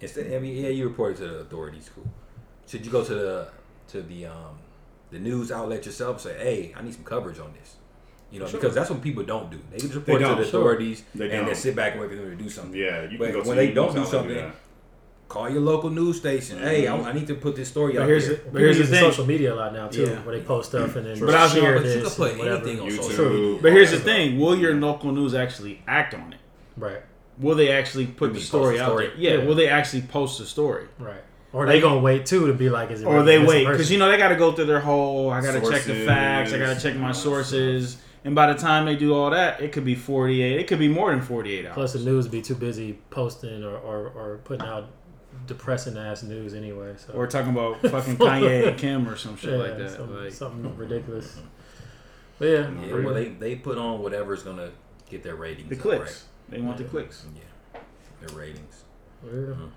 Speaker 1: instead, I mean, yeah, you reported to the authorities, cool. Should you go to the to the um the news outlet yourself and say, hey, I need some coverage on this? You know, because that's what people don't do. They just report to the authorities
Speaker 2: They
Speaker 1: and then sit back and wait for them to do something.
Speaker 2: Yeah, you
Speaker 1: But
Speaker 2: can go
Speaker 1: when they
Speaker 2: any
Speaker 1: don't do
Speaker 2: outlet and
Speaker 1: something, Call your local news station. Mm-hmm. Hey, I, I need to put this story
Speaker 4: But
Speaker 1: out
Speaker 4: here's
Speaker 1: here.
Speaker 4: the,
Speaker 3: But
Speaker 4: but here's the
Speaker 3: using
Speaker 4: thing.
Speaker 3: social media a lot now too,
Speaker 4: Yeah.
Speaker 3: where they post stuff and then
Speaker 4: But I was
Speaker 3: share
Speaker 1: but you can put anything on
Speaker 2: YouTube.
Speaker 1: social media.
Speaker 4: But here's the thing: Will your local news actually act on it?
Speaker 3: Right,
Speaker 4: Will they actually put
Speaker 1: You
Speaker 4: the story
Speaker 1: post the
Speaker 4: out there? Yeah,
Speaker 3: Yeah.
Speaker 4: Will they actually post the story?
Speaker 3: right. Or they gonna wait too to be like, is it?
Speaker 4: Or
Speaker 3: really
Speaker 4: they wait because you know they got to go through their whole. I got to check the facts. I got to check my sources. And by the time they do all that, it could be 48. It could be more than 48 hours.
Speaker 3: Plus, the news be too busy posting or, or, or putting out depressing ass news anyway. So
Speaker 4: We're talking about fucking Kanye and Kim or some shit
Speaker 3: yeah,
Speaker 4: like that.
Speaker 3: Some,
Speaker 4: like,
Speaker 3: something ridiculous. But yeah,
Speaker 1: Yeah, well, they, they put on whatever's gonna get their ratings.
Speaker 4: the
Speaker 1: up,
Speaker 4: clicks. They want the clicks.
Speaker 1: Yeah, their ratings.
Speaker 3: Yeah.
Speaker 1: Mhm.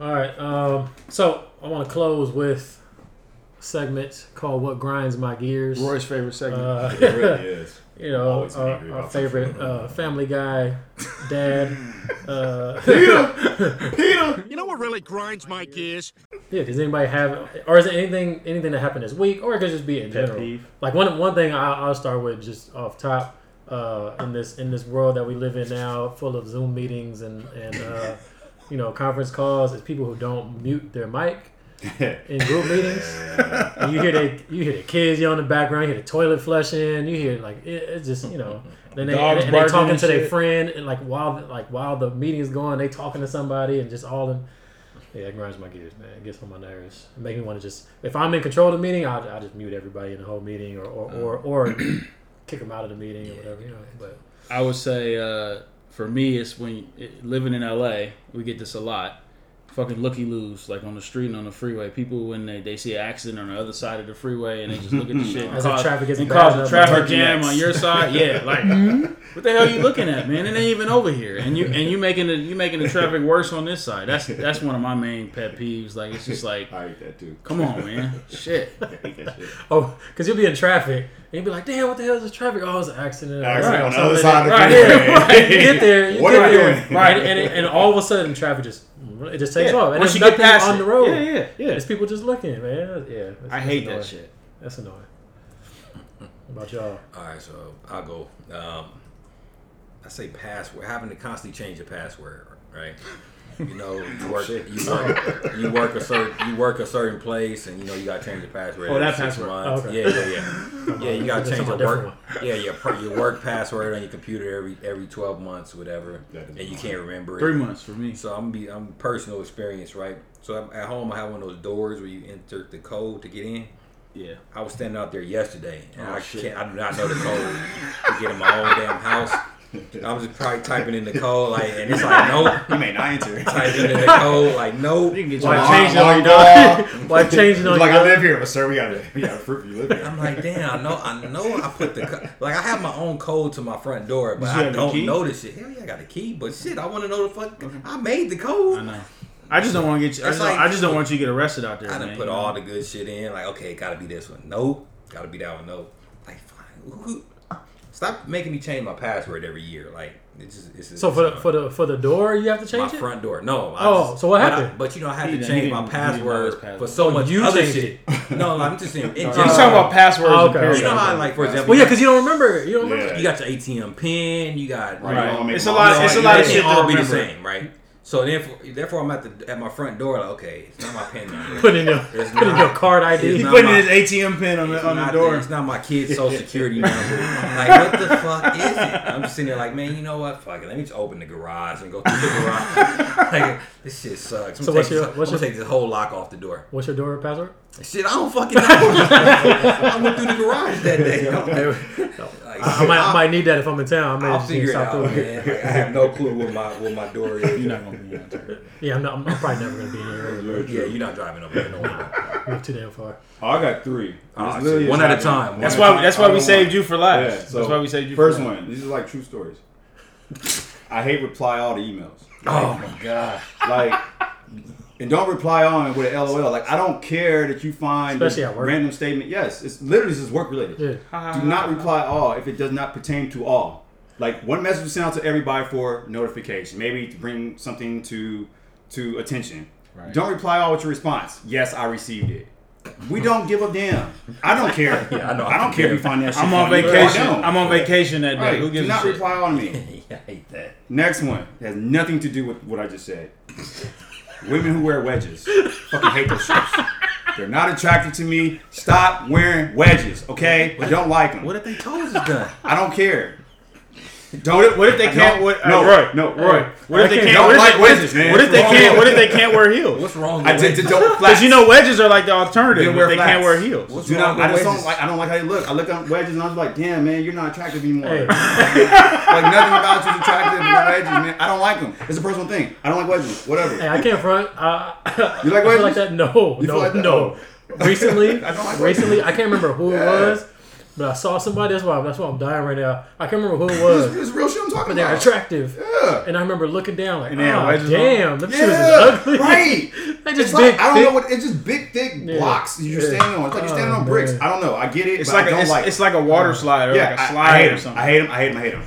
Speaker 3: All right. Um, so I want to close with a segment called "What Grinds My Gears."
Speaker 4: Roy's favorite segment.
Speaker 3: Uh,
Speaker 2: It really is.
Speaker 3: you know, our, our favorite uh, Family Guy dad. Uh, Peter, Peter.
Speaker 5: You know what really grinds my gears?
Speaker 3: yeah. Does anybody have, or is it anything anything that happened this week, or it could just be in
Speaker 4: Pet
Speaker 3: general?
Speaker 4: peeve.
Speaker 3: Like one one thing I, I'll start with just off top. Uh, in this in this world that we live in now, full of Zoom meetings and and uh, you know conference calls, is people who don't mute their mic in group meetings. And you hear they you hear the kids yelling in the background, you hear the toilet flushing, you hear like it, it's just you know. Then they
Speaker 4: Dogs
Speaker 3: and, they talking
Speaker 4: and
Speaker 3: to their friend and like while like while the meeting is going, they talking to somebody and just all in. Yeah, it grinds my gears, man. It gets on my nerves. It make me want to just if I'm in control of the meeting, I'll, I'll just mute everybody in the whole meeting or or, or, or kick them out of the meeting or whatever. You know, but
Speaker 4: I would say uh, for me, it's when it, living in LA, we get this a lot. Fucking looky loos, like on the street and on the freeway. People when they, they see an accident on the other side of the freeway and they just look at the shit and
Speaker 3: As if
Speaker 4: cause,
Speaker 3: traffic isn't
Speaker 4: and
Speaker 3: bad
Speaker 4: cause a
Speaker 3: uh,
Speaker 4: traffic jam on your side. Yeah, like mm-hmm. what the hell are you looking at, man? It ain't even over here, and you and you making the you making the traffic worse on this side. That's that's one of my main pet peeves. Like it's just like,
Speaker 2: I hate that too.
Speaker 4: come on, man, shit.
Speaker 2: I hate that shit.
Speaker 3: oh, because you'll be in traffic and you'll be like, damn, what the hell is this traffic? Oh, it's an accident.
Speaker 2: Accident
Speaker 3: Right,
Speaker 2: on the other side of the
Speaker 3: that.
Speaker 2: freeway.
Speaker 3: right, right. You get there, you
Speaker 2: What
Speaker 3: get
Speaker 2: am I
Speaker 3: there,
Speaker 2: doing?
Speaker 3: right, and, it, and all of a sudden traffic just it just takes
Speaker 4: Yeah,
Speaker 3: off, and
Speaker 4: once
Speaker 3: there's
Speaker 4: you get
Speaker 3: nothing
Speaker 4: past
Speaker 3: on the road.
Speaker 4: Yeah, yeah, yeah.
Speaker 3: It's people just looking, man. Yeah, that's,
Speaker 4: I
Speaker 3: that's
Speaker 4: hate
Speaker 3: annoying.
Speaker 4: that shit.
Speaker 3: That's annoying. What about y'all?
Speaker 1: All right, so I'll go. Um, I say password. Having to constantly change your password, right? You know, you work, you work, you work a certain, you work a certain place, and you know you got to change your password.
Speaker 4: Oh, that password.
Speaker 1: months.
Speaker 3: Okay.
Speaker 1: Yeah, yeah, yeah. Yeah, you got to change
Speaker 3: a
Speaker 1: your
Speaker 3: different
Speaker 1: work. Yeah, your your work password on your computer every every twelve months, whatever, and you can't remember it.
Speaker 4: Three months for me.
Speaker 1: So I'm be I'm personal experience, right? So I'm, at home I have one of those doors where you enter the code to get in.
Speaker 4: Yeah.
Speaker 1: I was standing out there yesterday, and
Speaker 4: Oh,
Speaker 1: I
Speaker 4: shit.
Speaker 1: can't. I do not know the code to get in my own damn house. I was just probably typing in the code, like, and it's like nope.
Speaker 2: You may not enter.
Speaker 1: Typing in the code, like nope.
Speaker 4: You can get your
Speaker 2: Long-
Speaker 3: change it on
Speaker 2: long
Speaker 3: your
Speaker 2: ball.
Speaker 3: Why change it on
Speaker 2: He's like,
Speaker 3: your
Speaker 2: I live here, but sir, we got to we got to prove you live here.
Speaker 1: I'm like, damn. I know. I know. I put the co- like. I have my own code to my front door, but
Speaker 4: you
Speaker 1: I
Speaker 4: have the
Speaker 1: don't
Speaker 4: key?
Speaker 1: know this. Hell yeah, I got a key, but shit, I want to know the fuck. I made the code.
Speaker 4: I know. I just don't want to get you. I
Speaker 1: It's
Speaker 4: just, don't,
Speaker 1: like-
Speaker 4: I just don't want you to get arrested out there.
Speaker 1: I done
Speaker 4: man.
Speaker 1: put all the good shit in. Like, okay, gotta be this one. No, gotta be that one. No, like, fine. Who- Stop making me change my password every year. Like, it's just, it's just
Speaker 3: So for the for the for the door, you have to
Speaker 1: my
Speaker 3: change it.
Speaker 1: front door. No. I
Speaker 3: Oh, so what
Speaker 1: but I-
Speaker 3: happened?
Speaker 1: but you know, I have
Speaker 4: He
Speaker 1: to change my
Speaker 4: didn't- he didn't know his
Speaker 1: password
Speaker 4: password.
Speaker 1: for so
Speaker 3: Oh,
Speaker 1: much
Speaker 3: you
Speaker 1: other
Speaker 3: changed
Speaker 1: shit. no, I'm just saying. In
Speaker 4: He's talking about passwords.
Speaker 3: Oh, okay.
Speaker 1: You know how, like, for example,
Speaker 3: Well, yeah, because you don't remember. You don't remember.
Speaker 2: Yeah.
Speaker 1: you got your ATM pin. You got
Speaker 2: Right.
Speaker 4: Right.
Speaker 2: You wanna
Speaker 4: It's a lot- it's a lot of
Speaker 2: that.
Speaker 4: Shit
Speaker 1: all be the same, right? So therefore, therefore I'm at the at my front door. Like, okay, it's not my pin number.
Speaker 3: Put in your
Speaker 1: It's
Speaker 3: put in your card ID.
Speaker 1: it's
Speaker 4: He putting
Speaker 1: my-
Speaker 4: his ATM pin on the on the
Speaker 1: not
Speaker 4: door.
Speaker 1: It's not my kid's social security number. like, what the fuck is it? I'm just sitting there like, man, you know what? Fuck it. Let me just open the garage and go through the garage. like, this shit sucks. I'm
Speaker 3: So what's your-
Speaker 1: this,
Speaker 3: what's
Speaker 1: I'm gonna
Speaker 3: your-
Speaker 1: take this whole lock off the door.
Speaker 3: What's your door password?
Speaker 1: Shit, I don't fucking know. I went through the garage that day. Like,
Speaker 3: I, I might, I might need that if I'm in town. I may
Speaker 1: I'll
Speaker 3: just
Speaker 1: figure it out,
Speaker 3: through.
Speaker 1: man. Like, I have no clue what my what my door is.
Speaker 4: You're not gonna be on there.
Speaker 3: Yeah, I'm, not, I'm, I'm probably never gonna be in here.
Speaker 1: Yeah, you're not driving up there. No way.
Speaker 3: We're too damn far.
Speaker 2: Oh, I got three.
Speaker 1: Ah, oh,
Speaker 2: It's
Speaker 1: shit.
Speaker 2: literally
Speaker 1: One
Speaker 2: just
Speaker 1: at a time.
Speaker 2: One
Speaker 4: That's why. That's why we saved
Speaker 2: one.
Speaker 4: you for last.
Speaker 2: Yeah, so
Speaker 4: that's why we saved you.
Speaker 2: First
Speaker 4: for
Speaker 2: one. These are like true stories. I hate reply all the emails.
Speaker 1: Oh my god.
Speaker 2: Like, and don't reply on with an LOL. Like, I don't care that you find
Speaker 3: Especially
Speaker 2: this
Speaker 3: at work.
Speaker 2: random statement. Yes, it's literally just work related.
Speaker 3: Yeah.
Speaker 2: Do not reply all if it does not pertain to all. Like one message is sent out to everybody for notification, maybe to bring something to to attention.
Speaker 4: Right.
Speaker 2: Don't reply all with your response. Yes, I received it. We don't give a damn. I don't care.
Speaker 1: Yeah, I know.
Speaker 2: I don't care if you find that shit.
Speaker 4: I'm on vacation.
Speaker 2: don't.
Speaker 4: I'm on vacation that day.
Speaker 2: Right.
Speaker 4: Who
Speaker 2: Do
Speaker 4: gives a
Speaker 2: not
Speaker 4: shit?
Speaker 2: reply on me.
Speaker 1: I hate that.
Speaker 2: Next one has nothing to do with what I just said. Women who wear wedges. Fucking hate those shirts. They're not attractive to me. Stop wearing wedges, okay? I don't like them.
Speaker 1: What if they toes is done?
Speaker 2: I don't care. Don't.
Speaker 4: What if, what if they can't?
Speaker 2: No,
Speaker 4: what,
Speaker 2: no,
Speaker 4: uh, Roy,
Speaker 2: no, Roy.
Speaker 4: What if they can't?
Speaker 2: don't
Speaker 4: What if
Speaker 2: like
Speaker 4: they, what
Speaker 2: wedges, man.
Speaker 4: What if they can't? What if they can't wear heels?
Speaker 1: What's wrong?
Speaker 2: I did,
Speaker 1: wedges?
Speaker 2: don't
Speaker 4: Because you know wedges are like the alternative.
Speaker 2: Then
Speaker 4: But
Speaker 2: wear
Speaker 4: they can't wear heels.
Speaker 1: What's
Speaker 2: Do
Speaker 1: wrong
Speaker 2: not, I
Speaker 1: with
Speaker 2: just don't like. I don't like how they look. I look at wedges and I was like, damn, man, you're not attractive anymore.
Speaker 3: Hey.
Speaker 2: like nothing about you is attractive. But wedges, man, I don't like them. It's a personal thing. I don't like wedges. Whatever.
Speaker 3: Hey, I can't front. Uh,
Speaker 2: You like
Speaker 3: I feel like that? No,
Speaker 2: You
Speaker 3: no,
Speaker 2: like that?
Speaker 3: no. Recently,
Speaker 2: I don't like
Speaker 3: recently, I can't remember who it was, but I saw somebody. That's why. That's why I'm dying right now. I can't remember who it was,
Speaker 2: this is real shit I'm talking
Speaker 3: but they're
Speaker 2: about.
Speaker 3: attractive.
Speaker 2: Yeah.
Speaker 3: And I remember looking down like,
Speaker 4: And they had
Speaker 3: oh,
Speaker 4: wedges on?
Speaker 3: damn, them shoes is
Speaker 2: Yeah,
Speaker 3: ugly.
Speaker 2: right.
Speaker 3: they just
Speaker 2: It's
Speaker 3: big.
Speaker 2: like I don't
Speaker 3: thick-
Speaker 2: know what it's just big thick
Speaker 3: Yeah.
Speaker 2: blocks you're
Speaker 3: Yeah.
Speaker 2: standing on. It's like you're standing
Speaker 3: Oh,
Speaker 2: on bricks.
Speaker 3: man.
Speaker 2: I don't know. I get it.
Speaker 4: It's
Speaker 2: but
Speaker 4: like
Speaker 2: I
Speaker 4: a,
Speaker 2: don't
Speaker 4: it's,
Speaker 2: like.
Speaker 4: it's like a water slide or
Speaker 2: yeah,
Speaker 4: like a
Speaker 2: I-
Speaker 4: slide
Speaker 2: I, hate
Speaker 4: or something.
Speaker 2: I hate them. I hate them. I hate them.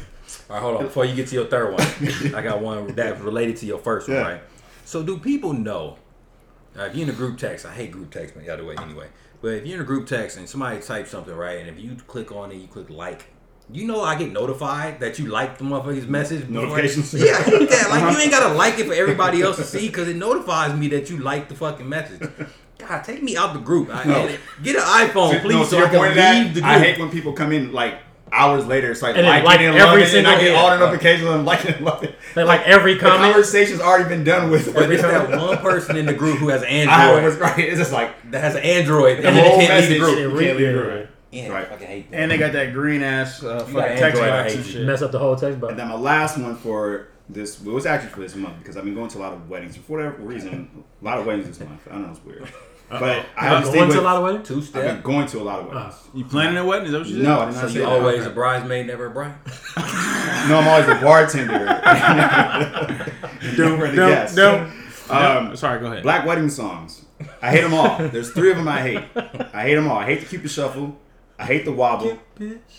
Speaker 1: All right, hold on. Before you get to your third one, I got one that's related to your first one,
Speaker 2: Yeah.
Speaker 1: right? So, do people know? Uh, if you're in a group text, I hate group text, but the other way anyway. But if you're in a group text and somebody types something, right, and if you click on it, you click like, you know, I get notified that you like the motherfucker's message. before-
Speaker 2: Notifications?
Speaker 1: Yeah, I hate that. Like, you ain't gotta like it for everybody else to see because it notifies me that you like the fucking message. God, take me out the group. I,
Speaker 2: No.
Speaker 1: Get an iPhone, please,
Speaker 2: no,
Speaker 1: so
Speaker 2: to
Speaker 1: I can leave
Speaker 2: that,
Speaker 1: the group.
Speaker 2: I hate when people come in like hours later. It's like
Speaker 3: And then
Speaker 2: liking
Speaker 3: like
Speaker 2: and
Speaker 3: every
Speaker 2: loving, and I get
Speaker 3: yeah.
Speaker 2: all the notifications and liking and loving.
Speaker 3: They like every
Speaker 2: The
Speaker 3: comment.
Speaker 2: conversation's already been done with.
Speaker 1: But it's that one person in the group who has
Speaker 2: I have
Speaker 1: Android.
Speaker 2: it right. It's just like
Speaker 1: that has an Android, and
Speaker 2: the
Speaker 1: then
Speaker 2: whole
Speaker 1: they can't leave the
Speaker 2: message.
Speaker 1: group.
Speaker 2: You can't leave the group.
Speaker 1: Yeah,
Speaker 2: Right.
Speaker 1: I fucking hate that.
Speaker 4: And they got that green ass uh, fucking text
Speaker 1: Android, I
Speaker 4: box
Speaker 1: hate
Speaker 4: and shit.
Speaker 3: Mess up the whole text box.
Speaker 2: And then my last one for this it was actually for this month because I've been going to a lot of weddings for whatever reason. A lot of weddings this month. I don't know, it's weird. But I
Speaker 3: You're
Speaker 2: have to stay
Speaker 3: going
Speaker 2: with.
Speaker 3: to a lot of weddings.
Speaker 1: Two
Speaker 2: I've been going to a lot of weddings.
Speaker 4: You planning a wedding? Is that what you said?
Speaker 2: No, I did
Speaker 1: So
Speaker 2: not say
Speaker 1: you
Speaker 2: that.
Speaker 1: always a bridesmaid, never a bride.
Speaker 2: No, I'm always a bartender. Never a
Speaker 4: Don't,
Speaker 2: guest.
Speaker 4: don't.
Speaker 2: Um,
Speaker 4: Sorry, go ahead.
Speaker 2: Black wedding songs. I hate them all. There's three of them I hate. I hate them all. I hate to keep the Cupid Shuffle. I hate the wobble.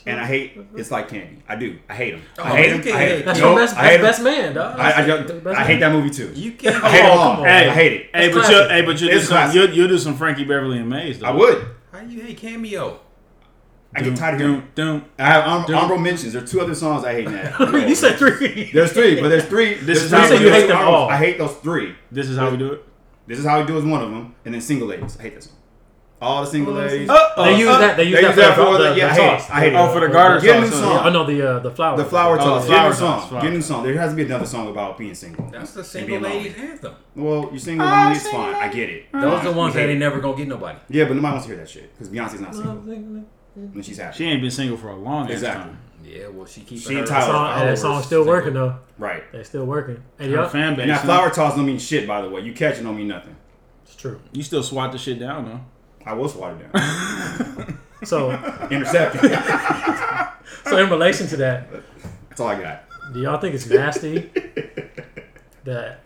Speaker 2: And I hate It's Like Candy. I do. I hate them.
Speaker 1: Oh,
Speaker 2: I hate
Speaker 1: you
Speaker 2: them. I hate
Speaker 1: hate-
Speaker 2: them.
Speaker 3: That's
Speaker 2: Nope,
Speaker 3: your best,
Speaker 2: I
Speaker 3: best, man, dog.
Speaker 2: I, I,
Speaker 3: That's
Speaker 2: don't-
Speaker 3: the best
Speaker 2: I hate
Speaker 3: man.
Speaker 2: that movie too.
Speaker 1: You can't.
Speaker 2: I hate them
Speaker 3: Oh,
Speaker 2: all.
Speaker 3: come on.
Speaker 4: Hey,
Speaker 2: I hate it.
Speaker 4: Hey, but you, hey, but you do
Speaker 2: It's
Speaker 4: some,
Speaker 2: classic.
Speaker 4: you you do some Frankie Beverly and Maze though.
Speaker 2: I would.
Speaker 1: How do you hate cameo?
Speaker 2: I get tired of hearing.
Speaker 4: Doom, doom.
Speaker 2: I have hon- honorable mentions. There's two other songs I hate now.
Speaker 3: you said three.
Speaker 2: There's three, but there's three.
Speaker 4: This
Speaker 2: there's
Speaker 4: is how you
Speaker 2: there's
Speaker 4: hate
Speaker 3: them all.
Speaker 2: I hate those three.
Speaker 4: This is how we do it.
Speaker 2: This is how we do is one of them, and then single ladies. I hate this song. All the single ladies.
Speaker 4: Uh,
Speaker 3: They use that. They use
Speaker 2: They
Speaker 3: that
Speaker 2: use that
Speaker 3: for
Speaker 2: for
Speaker 3: the,
Speaker 2: the-
Speaker 3: the,
Speaker 2: yeah, I
Speaker 3: the
Speaker 2: hate
Speaker 3: toss.
Speaker 2: it. I hate it.
Speaker 4: Oh, for the garter
Speaker 2: Get a new
Speaker 4: sauce.
Speaker 2: song.
Speaker 3: Oh no, the uh, the flower.
Speaker 2: The flower
Speaker 4: Oh,
Speaker 2: toss.
Speaker 4: the
Speaker 2: Get a
Speaker 4: flower
Speaker 2: new
Speaker 4: toss,
Speaker 2: song.
Speaker 4: flower
Speaker 2: Get a new song. There has to be another song about being single.
Speaker 1: That's the single ladies anthem.
Speaker 2: Well, you single
Speaker 4: Ah,
Speaker 2: lonely, it's fine. I get it.
Speaker 1: Those are the ones that ain't never gonna get nobody.
Speaker 2: Yeah, but nobody wants to hear that shit because Beyonce's not single and she's happy.
Speaker 4: She ain't been single for a long ass
Speaker 2: Exactly.
Speaker 4: time.
Speaker 1: Yeah, well, she keeps
Speaker 2: She
Speaker 1: her
Speaker 2: entitled.
Speaker 3: Song, and that song's still
Speaker 1: single.
Speaker 3: working though.
Speaker 2: Right.
Speaker 3: They're still working. And
Speaker 4: Her
Speaker 3: yeah,
Speaker 4: fan base.
Speaker 2: And that flower toss don't mean shit, by the way. You catch it don't mean nothing.
Speaker 3: it's true.
Speaker 4: You still swat the shit down though.
Speaker 2: I was watered down.
Speaker 3: So,
Speaker 2: Intercepted.
Speaker 3: so in relation to that,
Speaker 2: That's all I got.
Speaker 3: do y'all think it's nasty that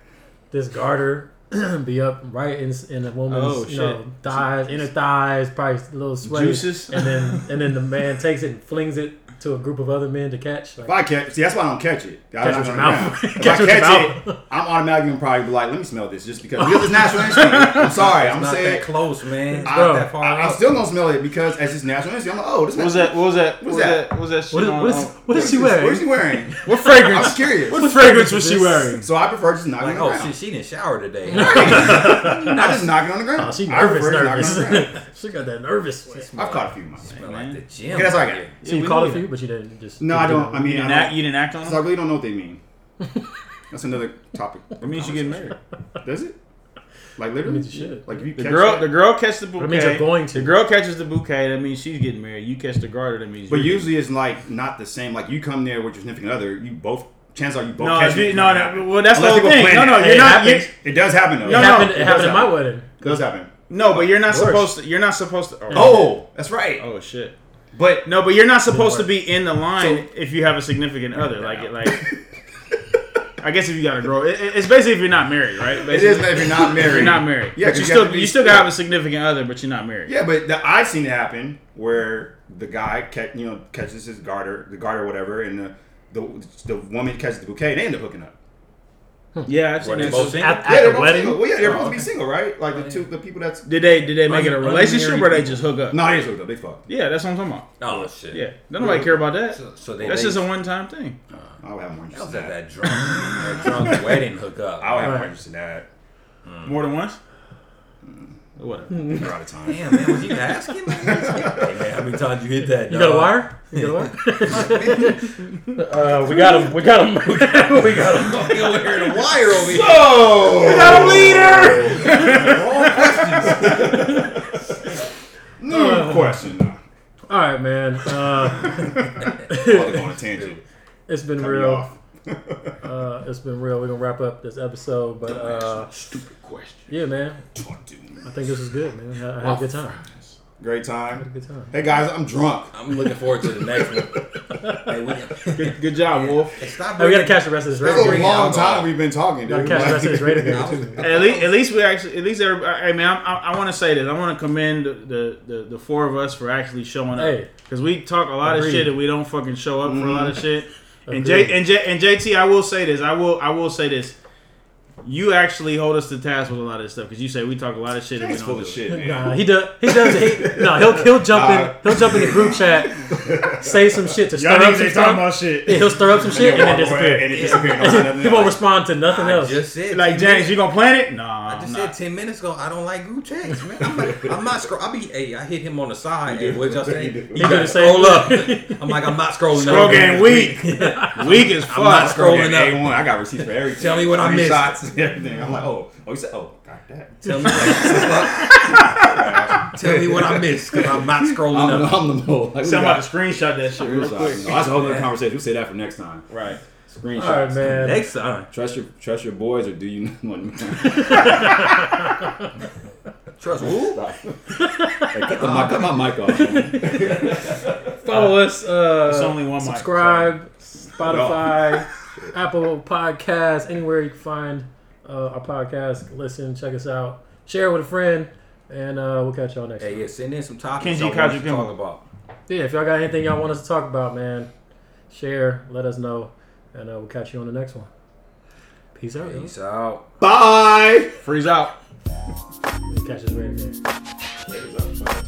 Speaker 3: this garter be up right in in a woman's
Speaker 4: Oh,
Speaker 3: you know thighs, inner thighs, probably a little sweaty,
Speaker 4: Juices?
Speaker 3: and then and then the man takes it and flings it to a group of other men to catch? Like,
Speaker 2: If I catch, see, that's why I don't catch it. I
Speaker 3: Catch
Speaker 2: don't
Speaker 3: with your
Speaker 2: know.
Speaker 3: mouth.
Speaker 2: If
Speaker 3: Catch
Speaker 2: I
Speaker 3: with your
Speaker 2: catch it,
Speaker 3: mouth.
Speaker 2: I'm automatically gonna probably be like, let me smell this, just because. Because it's natural instinct. I'm sorry, I'm
Speaker 1: not
Speaker 2: saying.
Speaker 1: that close, man. It's
Speaker 2: I,
Speaker 1: not that far
Speaker 2: I, am still gonna smell it because as it's natural instinct. I'm like, oh, this
Speaker 4: What was that? What was that? What was
Speaker 2: that?
Speaker 4: that? What was that shit
Speaker 3: what is,
Speaker 4: on-
Speaker 3: what, is,
Speaker 4: um,
Speaker 3: what is she
Speaker 2: What is
Speaker 3: wearing?
Speaker 2: she wearing?
Speaker 4: What fragrance?
Speaker 2: I'm curious.
Speaker 4: What fragrance was she wearing?
Speaker 2: So I prefer just knocking
Speaker 1: Like,
Speaker 2: on the
Speaker 1: oh,
Speaker 2: ground.
Speaker 1: shit, she didn't shower today.
Speaker 2: I just knocking on the ground.
Speaker 3: Oh, she nervous,
Speaker 2: prefer just knocking on the
Speaker 3: nervous. she got that nervous.
Speaker 2: I've caught a few. Months.
Speaker 1: Smell
Speaker 4: man.
Speaker 1: like the gym.
Speaker 2: Okay, that's all I got.
Speaker 3: So
Speaker 4: Yeah,
Speaker 3: you
Speaker 4: we
Speaker 3: called a few,
Speaker 4: that.
Speaker 3: But you didn't just.
Speaker 2: No, I don't. I
Speaker 4: You
Speaker 2: mean,
Speaker 4: didn't
Speaker 2: I
Speaker 4: act. You didn't act on
Speaker 2: so I
Speaker 4: it.
Speaker 2: really don't know what they mean. That's another topic.
Speaker 4: It means you get married.
Speaker 2: Does it? Like
Speaker 3: It
Speaker 2: literally?
Speaker 3: means you should.
Speaker 2: Like if you
Speaker 4: The
Speaker 2: catch
Speaker 4: girl,
Speaker 2: it-
Speaker 4: the girl catches the bouquet.
Speaker 3: It means you're going to.
Speaker 4: The girl catches the bouquet. That means she's getting married. You catch the garter. That means.
Speaker 2: But
Speaker 4: you're
Speaker 2: usually it's like not the same. Like you come there with your significant other, you both. Chances are you both
Speaker 4: No,
Speaker 2: catch
Speaker 4: if
Speaker 2: it.
Speaker 4: you- no, no, well, that's the
Speaker 2: Unless
Speaker 4: whole
Speaker 2: people
Speaker 4: thing.
Speaker 2: plan
Speaker 4: No, no,
Speaker 2: Hey,
Speaker 4: you're
Speaker 2: it
Speaker 4: not-
Speaker 2: happens.
Speaker 4: you-
Speaker 2: It does happen though.
Speaker 4: No,
Speaker 3: It
Speaker 4: no,
Speaker 3: happened,
Speaker 2: it
Speaker 3: it happened at my wedding.
Speaker 2: It does happen.
Speaker 4: No, but you're not
Speaker 3: Worse.
Speaker 4: supposed to. You're not supposed to. Oh,
Speaker 2: Oh, that's right.
Speaker 4: oh shit.
Speaker 2: But
Speaker 4: No, but you're not supposed to be in the line
Speaker 2: So-
Speaker 4: if you have a significant other. Like, like. I guess if you got a girl, it, it- it's basically if you're not married, right?
Speaker 2: it
Speaker 4: Basically.
Speaker 2: is if you're not married.
Speaker 4: You're not married.
Speaker 2: Yeah,
Speaker 4: but you still
Speaker 2: to be-
Speaker 4: you still gotta have a significant other, but you're not married.
Speaker 2: Yeah, but the, I've seen it happen where the guy catch, you know catches his garter, the garter, or whatever, and the the, the woman catches the bouquet. And they end up hooking up.
Speaker 4: Yeah, I've seen
Speaker 1: they
Speaker 4: that.
Speaker 1: both
Speaker 4: too.
Speaker 1: single?
Speaker 3: At,
Speaker 2: yeah,
Speaker 3: at
Speaker 2: they're
Speaker 3: the
Speaker 2: both
Speaker 3: wedding?
Speaker 2: Single. Well, yeah, they're
Speaker 1: Oh,
Speaker 2: supposed to be single, right? Like the two the people that's.
Speaker 4: Did they did they make it a
Speaker 1: Un-
Speaker 4: relationship or they just hook up?
Speaker 2: No, they just hooked up. They fucked.
Speaker 4: Yeah, that's what I'm talking about.
Speaker 1: Oh, oh shit.
Speaker 4: Yeah, don't nobody care about that.
Speaker 1: So, so they
Speaker 4: That's
Speaker 1: they-
Speaker 4: just a one time thing.
Speaker 2: Uh, I would have more
Speaker 1: that
Speaker 2: interest
Speaker 1: was
Speaker 2: in
Speaker 1: at
Speaker 2: that.
Speaker 1: that drunk, that drunk wedding hookup.
Speaker 2: I would have more
Speaker 3: Right.
Speaker 2: interest in that. Hmm.
Speaker 4: More than once. Whatever.
Speaker 2: We're out of time.
Speaker 1: Damn, man, was you asking? hey man, how many times you hit that?
Speaker 3: You got a wire? You got a wire? uh, we got him. We got him. We got him. We got him.
Speaker 1: Fucking over here, the wire over here.
Speaker 2: Oh,
Speaker 4: Got a leader.
Speaker 2: new question.
Speaker 3: All right, man. Uh,
Speaker 2: I'll go on a tangent.
Speaker 3: it's been
Speaker 2: Cut me
Speaker 3: real.
Speaker 2: Off.
Speaker 3: Uh, it's been real. We're gonna wrap up this episode, but uh,
Speaker 2: Stupid question.
Speaker 3: yeah, man.
Speaker 2: Talk to.
Speaker 3: I think this is good, man. I, I had a good time.
Speaker 2: Great
Speaker 3: I had a
Speaker 2: time.
Speaker 3: good time.
Speaker 2: Hey guys, I'm drunk.
Speaker 1: I'm looking forward to the next one. hey, we,
Speaker 4: Good, good job, Wolf.
Speaker 1: hey, stop
Speaker 3: Hey, we gotta catch the rest of this
Speaker 2: It's
Speaker 3: rating.
Speaker 2: a long
Speaker 1: alcohol.
Speaker 2: time we've been talking,
Speaker 3: Gotta
Speaker 2: dude.
Speaker 3: catch the rest of this rating
Speaker 1: I
Speaker 3: game
Speaker 1: was-
Speaker 3: too.
Speaker 4: At least, at least we actually, at least everybody. Hey man, I, I, want to say this. I want to commend the, the, the, the four of us for actually showing up
Speaker 3: Hey.
Speaker 4: because we talk a lot
Speaker 3: Agreed.
Speaker 4: of shit and we don't fucking show up for a lot of shit. And. J and J and JT, I will say this. I will I will say this. You actually hold us to task with a lot of this stuff because you say we talk a lot of shit and we
Speaker 2: He's
Speaker 4: don't
Speaker 2: full
Speaker 4: do
Speaker 2: of
Speaker 4: it.
Speaker 2: shit, man.
Speaker 3: Nah, he does. He does. He, no, he'll he'll jump
Speaker 2: Nah.
Speaker 3: in. He'll jump in the group chat, say some shit to stir
Speaker 4: Y'all
Speaker 3: up
Speaker 4: niggas
Speaker 3: some
Speaker 4: ain't talking
Speaker 3: stuff.
Speaker 4: about shit.
Speaker 3: Yeah, he'll stir up some shit and then
Speaker 2: And
Speaker 3: disappear.
Speaker 2: it disappeared. Don't say nothing
Speaker 3: He won't
Speaker 2: else.
Speaker 3: respond to nothing
Speaker 1: I
Speaker 3: else.
Speaker 1: just said
Speaker 4: Like James,
Speaker 1: minutes-
Speaker 4: you gonna plan it? Nah,
Speaker 1: I just
Speaker 4: I'm
Speaker 1: said
Speaker 4: not.
Speaker 1: ten minutes ago. I don't like group chats, man. I'm not. I'm not scroll. I be. Hey, I hit him on the side. Hey, what y'all say? You
Speaker 3: do
Speaker 1: gotta
Speaker 3: the same
Speaker 1: scroll up. I'm like, I'm not scrolling.
Speaker 4: Scroll
Speaker 1: up.
Speaker 4: game weak, weak as
Speaker 1: I'm not scrolling up.
Speaker 2: A1. I got receipts for everything.
Speaker 1: Tell me what I missed.
Speaker 2: Shots and everything. I'm like, oh, oh, you said, oh, got that.
Speaker 1: Tell me. Tell me what I missed because I'm not scrolling
Speaker 2: I'm,
Speaker 1: up.
Speaker 2: I'm the mole. Like, we
Speaker 4: Somebody
Speaker 2: got
Speaker 4: screenshot that shit real quick.
Speaker 2: No, that's a whole other conversation. We'll say that for next time.
Speaker 4: Right.
Speaker 2: Screenshots.
Speaker 3: All right, man.
Speaker 1: Next time,
Speaker 2: Trust your trust your boys, or do you want?
Speaker 1: trust who?
Speaker 2: hey, cut, the mic, cut my mic off. man.
Speaker 3: Follow us. Uh,
Speaker 4: It's only one mic,
Speaker 3: Subscribe. Spotify, Apple Podcasts, anywhere you can find uh, our podcast. Listen, check us out. Share it with a friend, and uh, we'll catch y'all next
Speaker 1: Hey,
Speaker 3: time.
Speaker 1: yeah, send in some topics.
Speaker 4: Kenji
Speaker 1: y'all want us to
Speaker 4: Kajikuma.
Speaker 1: talk about.
Speaker 3: Yeah, if y'all got anything y'all want us to talk about, man, share. Let us know, and uh, we'll catch you on the next one. Peace out. yo.
Speaker 1: Peace out.
Speaker 2: Bye.
Speaker 4: Freeze out.
Speaker 3: Catch this radio game.
Speaker 2: There's